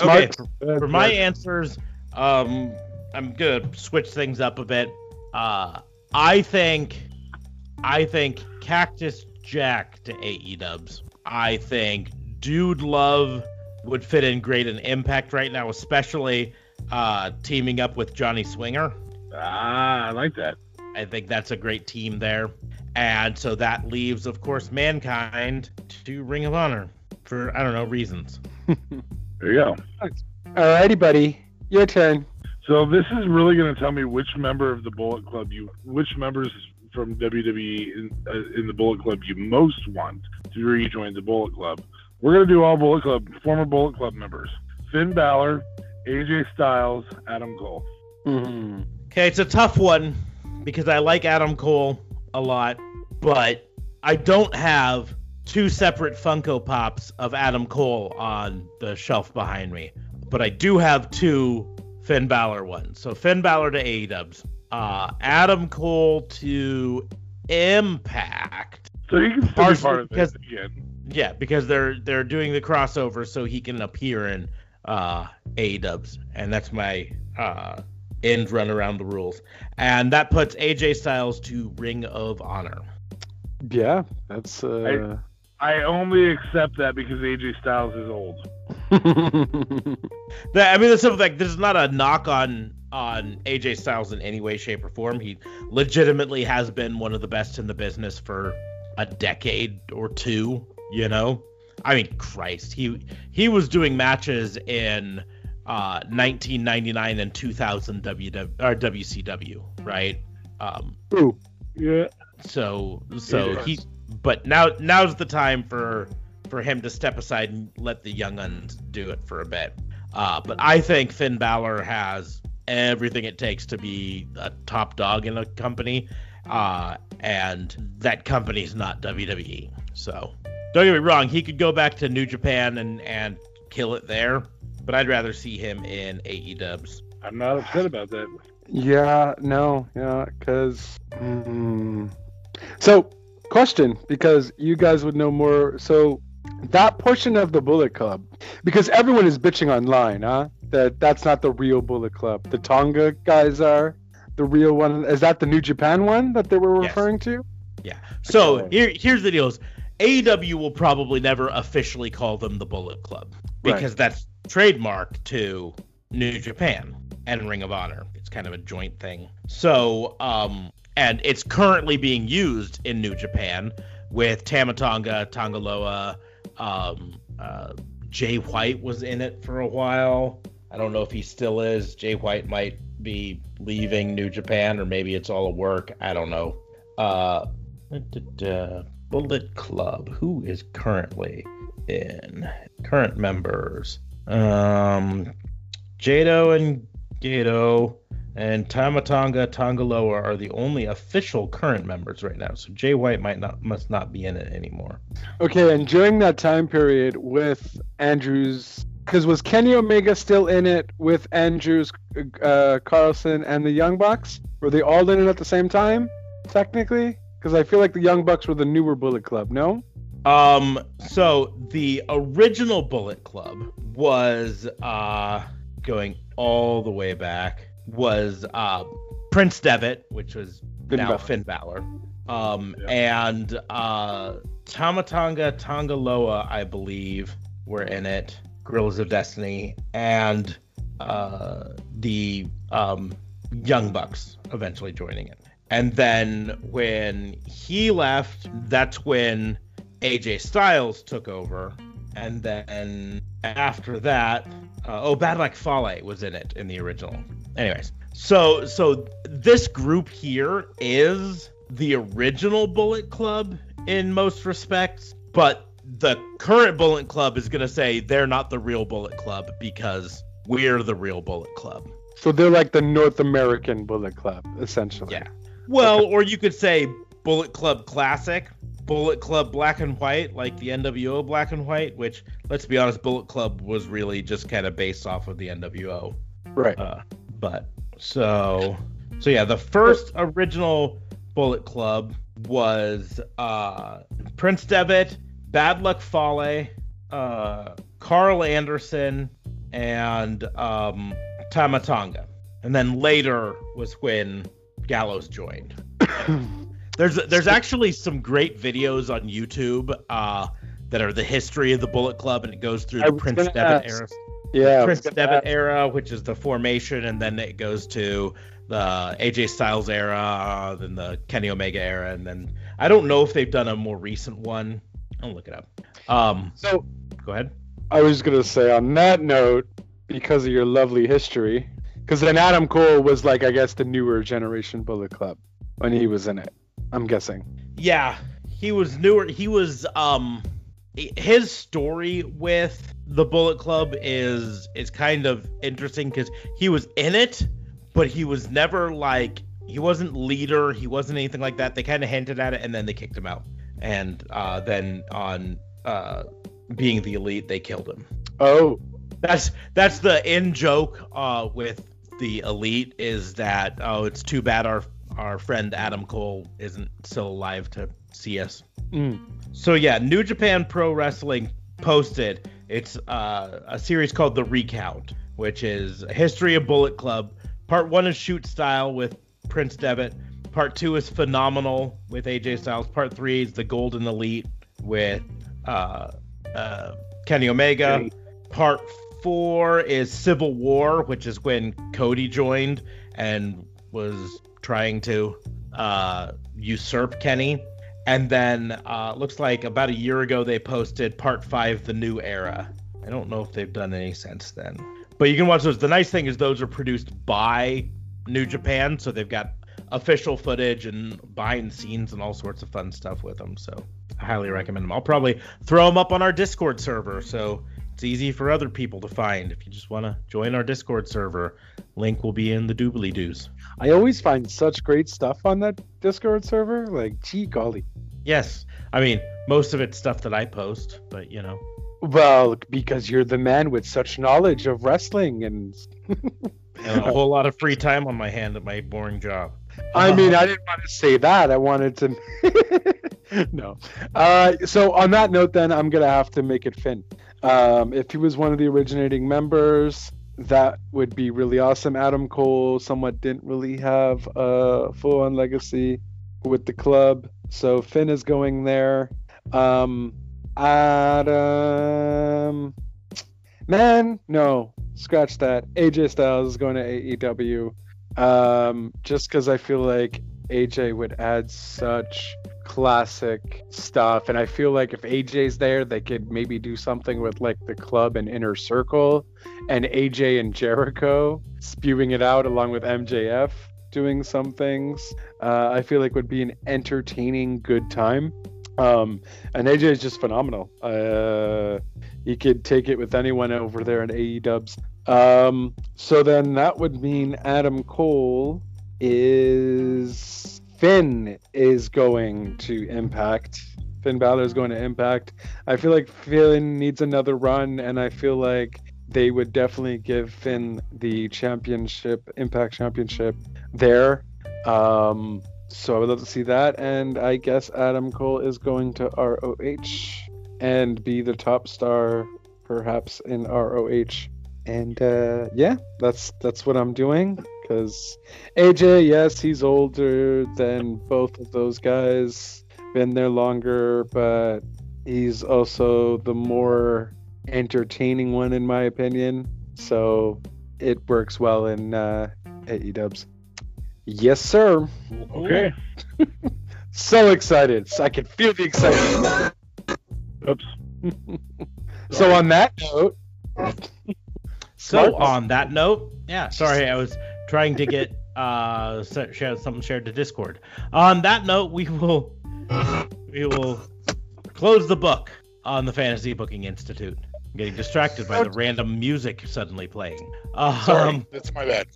okay, Smart. for, for my answers, um, I'm gonna switch things up a bit. Uh, I think, I think Cactus Jack to AE Dubs. I think Dude Love would fit in great in Impact right now, especially uh, teaming up with Johnny Swinger. Ah, I like that. I think that's a great team there. And so that leaves, of course, Mankind to Ring of Honor for, I don't know, reasons. *laughs* There you go. Alrighty, buddy, your turn. So this is really going to tell me which member of the Bullet Club you, which members from WWE in, uh, in the Bullet Club you most want to rejoin the Bullet Club. We're going to do all Bullet Club, former Bullet Club members: Finn Balor, AJ Styles, Adam Cole. hmm Okay, it's a tough one because I like Adam Cole a lot, but I don't have two separate Funko Pops of Adam Cole on the shelf behind me. But I do have two Finn Balor ones. So Finn Balor to AEWs. Uh, Adam Cole to Impact. So you can still be part of this again. Yeah, because they're they're doing the crossover so he can appear in uh A-dubs. And that's my uh end run around the rules. And that puts AJ Styles to Ring of Honor. Yeah, that's uh. I only accept that because AJ Styles is old. *laughs* That I mean, that's like this is not a knock on on AJ Styles in any way, shape, or form. He legitimately has been one of the best in the business for a decade or two. You know, I mean, Christ, he he was doing matches in uh, 1999 and 2000 WW or WCW, right? Um, Ooh, Yeah. so so he but now now's the time for for him to step aside and let the young uns do it for a bit. Uh, but I think Finn Balor has everything it takes to be a top dog in a company, uh, and that company's not WWE. So don't get me wrong, he could go back to New Japan and and kill it there, but I'd rather see him in AE Dubs. I'm not upset about that. Yeah, no, yeah, because. Mm. So, question, because you guys would know more. So, that portion of the Bullet Club, because everyone is bitching online, huh? That that's not the real Bullet Club. The Tonga guys are the real one. Is that the New Japan one that they were Yes. referring to? Yeah. So Okay. here, here's the deal: is AEW will probably never officially call them the Bullet Club Right. because that's trademark to New Japan and Ring of Honor. It's kind of a joint thing. So, um, and it's currently being used in New Japan with Tama Tonga, Tongaloa, um, uh, Jay White was in it for a while. I don't know if he still is. Jay White might be leaving New Japan, or maybe it's all a work. I don't know. Uh. Bullet Club. Who is currently in? Current members. Um, Jado and Gedo, and Tama Tonga Tongaloa are the only official current members right now. So Jay White might not must not be in it anymore. Okay, and during that time period with Andrews, because was Kenny Omega still in it with Andrews, uh, Carlson, and the Young Bucks? Were they all in it at the same time, technically? Because I feel like the Young Bucks were the newer Bullet Club. No. Um. So the original Bullet Club was uh going all the way back was uh, Prince Devitt, which was Finn now Balor. Finn Balor, um, yeah. and uh, Tama Tonga Tongaloa, I believe, were in it. Guerrillas of Destiny and uh, the um, Young Bucks eventually joining it. And then when he left, that's when AJ Styles took over. And then after that, uh, oh, Bad Luck Fale was in it in the original. Anyways, so so this group here is the original Bullet Club in most respects, but the current Bullet Club is gonna say they're not the real Bullet Club because we're the real Bullet Club. So they're like the North American Bullet Club, essentially. Yeah. Well, or you could say Bullet Club Classic, Bullet Club Black and White, like the NWO Black and White, which let's be honest, Bullet Club was really just kind of based off of the NWO. Right. Uh, but so so yeah, the first original Bullet Club was uh, Prince Devitt, Bad Luck Fale, uh, Karl Anderson, and um, Tama Tonga. And then later was when Gallows joined. *coughs* there's there's actually some great videos on YouTube uh, that are the history of the Bullet Club, and it goes through the Prince Devitt era. Yeah, Prince Devitt era, which is the formation, and then it goes to the AJ Styles era, then the Kenny Omega era, and then I don't know if they've done a more recent one. I'll look it up. Um, so go ahead. I was gonna say on that note, because of your lovely history, because then Adam Cole was like I guess the newer generation Bullet Club when he was in it. I'm guessing. Yeah, he was newer. He was um his story with the Bullet Club is is kind of interesting because he was in it, but he was never like he wasn't leader, he wasn't anything like that. They kind of hinted at it, and then they kicked him out. And uh, then on uh, being the elite, they killed him. Oh, that's that's the in joke uh, with the elite is that oh, it's too bad our our friend Adam Cole isn't still alive to see us. Mm. So yeah, New Japan Pro Wrestling posted it's uh, a series called The Recount, which is a history of Bullet Club. Part one is Shoot Style with Prince Devitt. Part two is Phenomenal with AJ Styles. Part three is The Golden Elite with uh, uh, Kenny Omega. Part four is Civil War, which is when Cody joined and was trying to uh, usurp Kenny. And then uh, looks like about a year ago they posted part five, the new era. I don't know if they've done any since then, but you can watch those. The nice thing is those are produced by New Japan, so they've got official footage and behind scenes and all sorts of fun stuff with them. So I highly recommend them. I'll probably throw them up on our Discord server, so it's easy for other people to find. If you just want to join our Discord server, link will be in the doobly doos. I always find such great stuff on that Discord server. Like, gee golly. Yes. I mean, most of it's stuff that I post, but you know. Well, because you're the man with such knowledge of wrestling and, *laughs* and a whole lot of free time on my hand at my boring job. I mean, I didn't want to say that. I wanted to. *laughs* no. Uh, so on that note, then I'm gonna have to make it Finn. Um, if he was one of the originating members, that would be really awesome. Adam Cole somewhat didn't really have a full-on legacy with the club. So Finn is going there. Um, Adam, man, no, scratch that. AJ Styles is going to AEW. Um, just because I feel like AJ would add such classic stuff, and I feel like if AJ's there, they could maybe do something with like the club and inner circle, and AJ and Jericho spewing it out along with MJF doing some things. Uh, I feel like would be an entertaining, good time. Um, and AJ is just phenomenal. Uh, he could take it with anyone over there in AE Dubs. Um, so then that would mean Adam Cole is Finn is going to Impact. Finn Balor is going to Impact. I feel like Finn needs another run, and I feel like they would definitely give Finn the championship, Impact Championship there. Um, so I would love to see that. And I guess Adam Cole is going to ROH and be the top star, perhaps in ROH. And uh, yeah, that's that's what I'm doing. Because AJ, yes, he's older than both of those guys, been there longer, but he's also the more entertaining one in my opinion. So it works well in uh, AE Dubs. Yes, sir. Okay. *laughs* So excited. I can feel the excitement. Oops. *laughs* so on that note, So on that note, yeah, sorry, I was trying to get uh share something shared to Discord. On that note, we will we will close the book on the Fantasy Booking Institute. I'm getting distracted by the random music suddenly playing. Sorry, Um, that's my bad.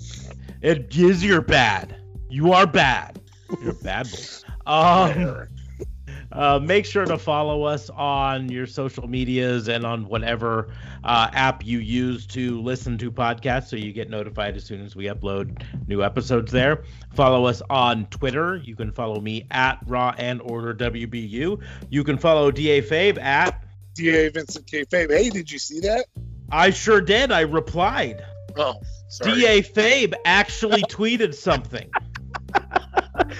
it is your bad. You are bad. You're a bad boy. *laughs* Um, uh, make sure to follow us on your social medias and on whatever uh, app you use to listen to podcasts so you get notified as soon as we upload new episodes there. Follow us on Twitter. You can follow me at Raw and Order WBU. You can follow DA Fabe at DA Vincent K. Fabe. Hey, did you see that? I sure did. I replied. Oh, sorry. DA Fabe actually tweeted something.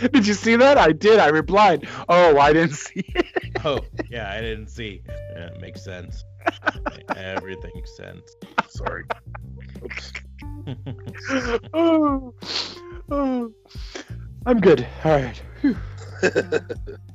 *laughs* did you see that? I did. I replied. Oh, I didn't see it. *laughs* Oh, yeah, I didn't see. Yeah, it makes sense. Everything makes sense. Sorry. Oops. oh, oh. I'm good. All right. *laughs*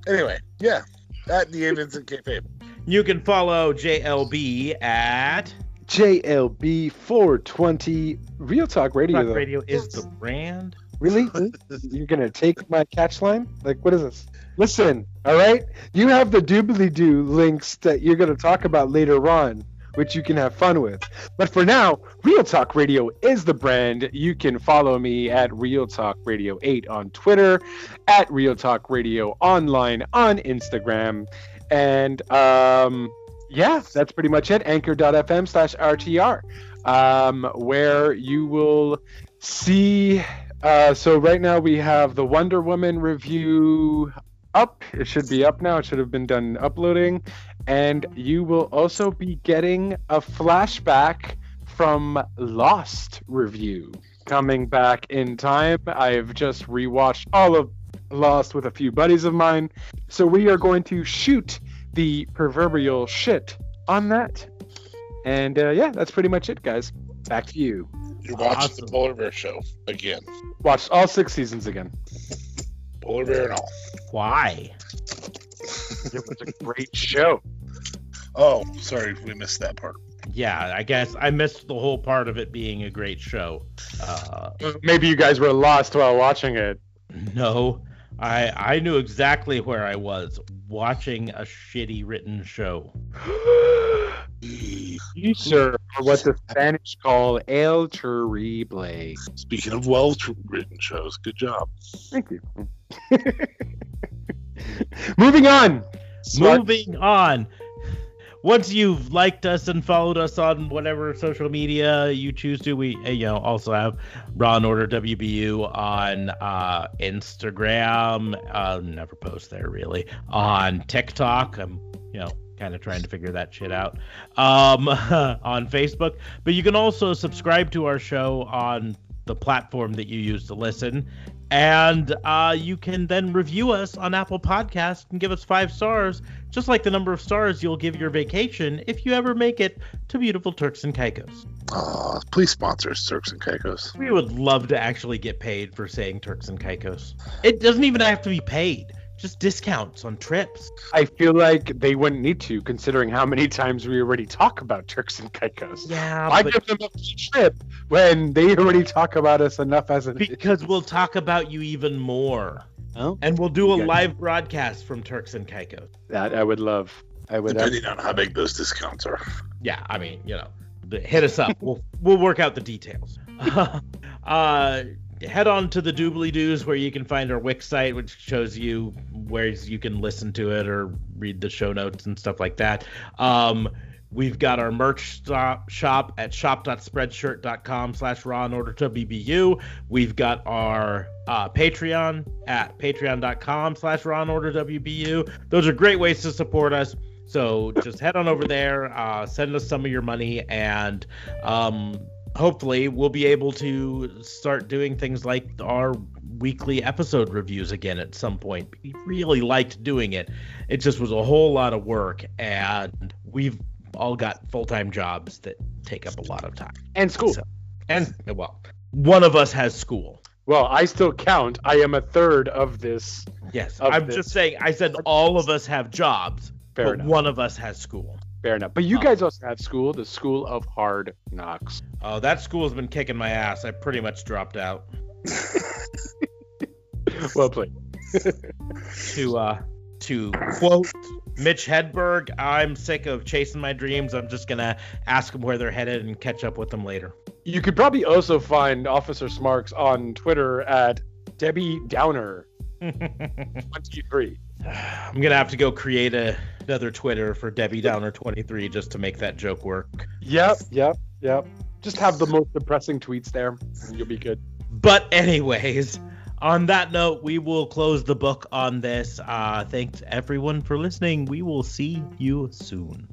Anyway, yeah. At the Vincent K. Fabe. You can follow JLB at JLB 420 Real Talk Radio. Talk. Radio is the brand. Really? *laughs* You're gonna take my catch line? Like, what is this? Listen, all right. You have the doobly doo links that you're gonna talk about later on, which you can have fun with. But for now, Real Talk Radio is the brand. You can follow me at Real Talk Radio 8 on Twitter, at Real Talk Radio Online on Instagram, and um, yeah, that's pretty much it. Anchor.fm slash RTR, um, where you will see. Uh, so right now we have the Wonder Woman review up. It should be up now. It should have been done uploading, and you will also be getting a flashback from Lost review coming back in time. I've just rewatched all of Lost with a few buddies of mine, so we are going to shoot the proverbial shit on that. And uh, yeah, that's pretty much it, guys. Back to you. You're watching Awesome. the Polar Bear Show again. Watched all six seasons again. Polar Bear and all. Why? It was a great show. Oh, sorry, we missed that part. Yeah, I guess I missed the whole part of it being a great show. Uh, Maybe you guys were lost while watching it. no, I I knew exactly where I was watching a shitty written show. *gasps* you, sir, are what the Spanish call el terrible. Speaking of well written shows, good job. Thank you. *laughs* Moving on. Smart- Moving on. Once you've liked us and followed us on whatever social media you choose to, we uh, you know also have Raw and Order WBU on uh, Instagram. Uh, never post there really. On TikTok, I'm you know kind of trying to figure that shit out. Um, *laughs* on Facebook, but you can also subscribe to our show on the platform that you use to listen. And uh, you can then review us on Apple Podcast and give us five stars, just like the number of stars you'll give your vacation if you ever make it to beautiful Turks and Caicos. Uh, please sponsor us, Turks and Caicos. We would love to actually get paid for saying Turks and Caicos. It doesn't even have to be paid, just discounts on trips. I feel like they wouldn't need to, considering how many times we already talk about Turks and Caicos. Yeah, Why but give them a free trip when they already talk about us enough as an because we'll talk about you even more. Oh. And we'll do a Okay. live broadcast from Turks and Caicos. That I would love. I would. Depending on how big those discounts are. Yeah, I mean, you know, hit us up. we'll we'll work out the details. *laughs* uh, head on to the Doobly Doos where you can find our Wix site, which shows you where you can listen to it or read the show notes and stuff like that. Um, we've got our merch shop at shop.spreadshirt.com slash raw and order to BBU. We've got our uh, Patreon at patreon.com slash raw and order WBU. Those are great ways to support us. So just head on over there, uh, send us some of your money, and um, hopefully we'll be able to start doing things like our weekly episode reviews again at some point. We really liked doing it. It just was a whole lot of work, and we've all got full time jobs that take up a lot of time. and school. So- And well, one of us has school. Well, I still count. I am a third of this. Yes, Of I'm this. just saying. I said all of us have jobs, Fair but enough. one of us has school. Fair enough. But you Oh. guys also have school, the School of Hard Knocks. Oh, that school's been kicking my ass. I pretty much dropped out. *laughs* Well played. *laughs* to uh to quote Mitch Hedberg, I'm sick of chasing my dreams. I'm just gonna ask them where they're headed and catch up with them later. You could probably also find Officer Smarks on Twitter at Debbie Downer I'm gonna have to go create a, another Twitter for Debbie Downer 23 just to make that joke work. Yep, yep, yep. Just have the most depressing tweets there, and you'll be good. But anyways, on that note, we will close the book on this. Uh, thanks everyone for listening. We will see you soon.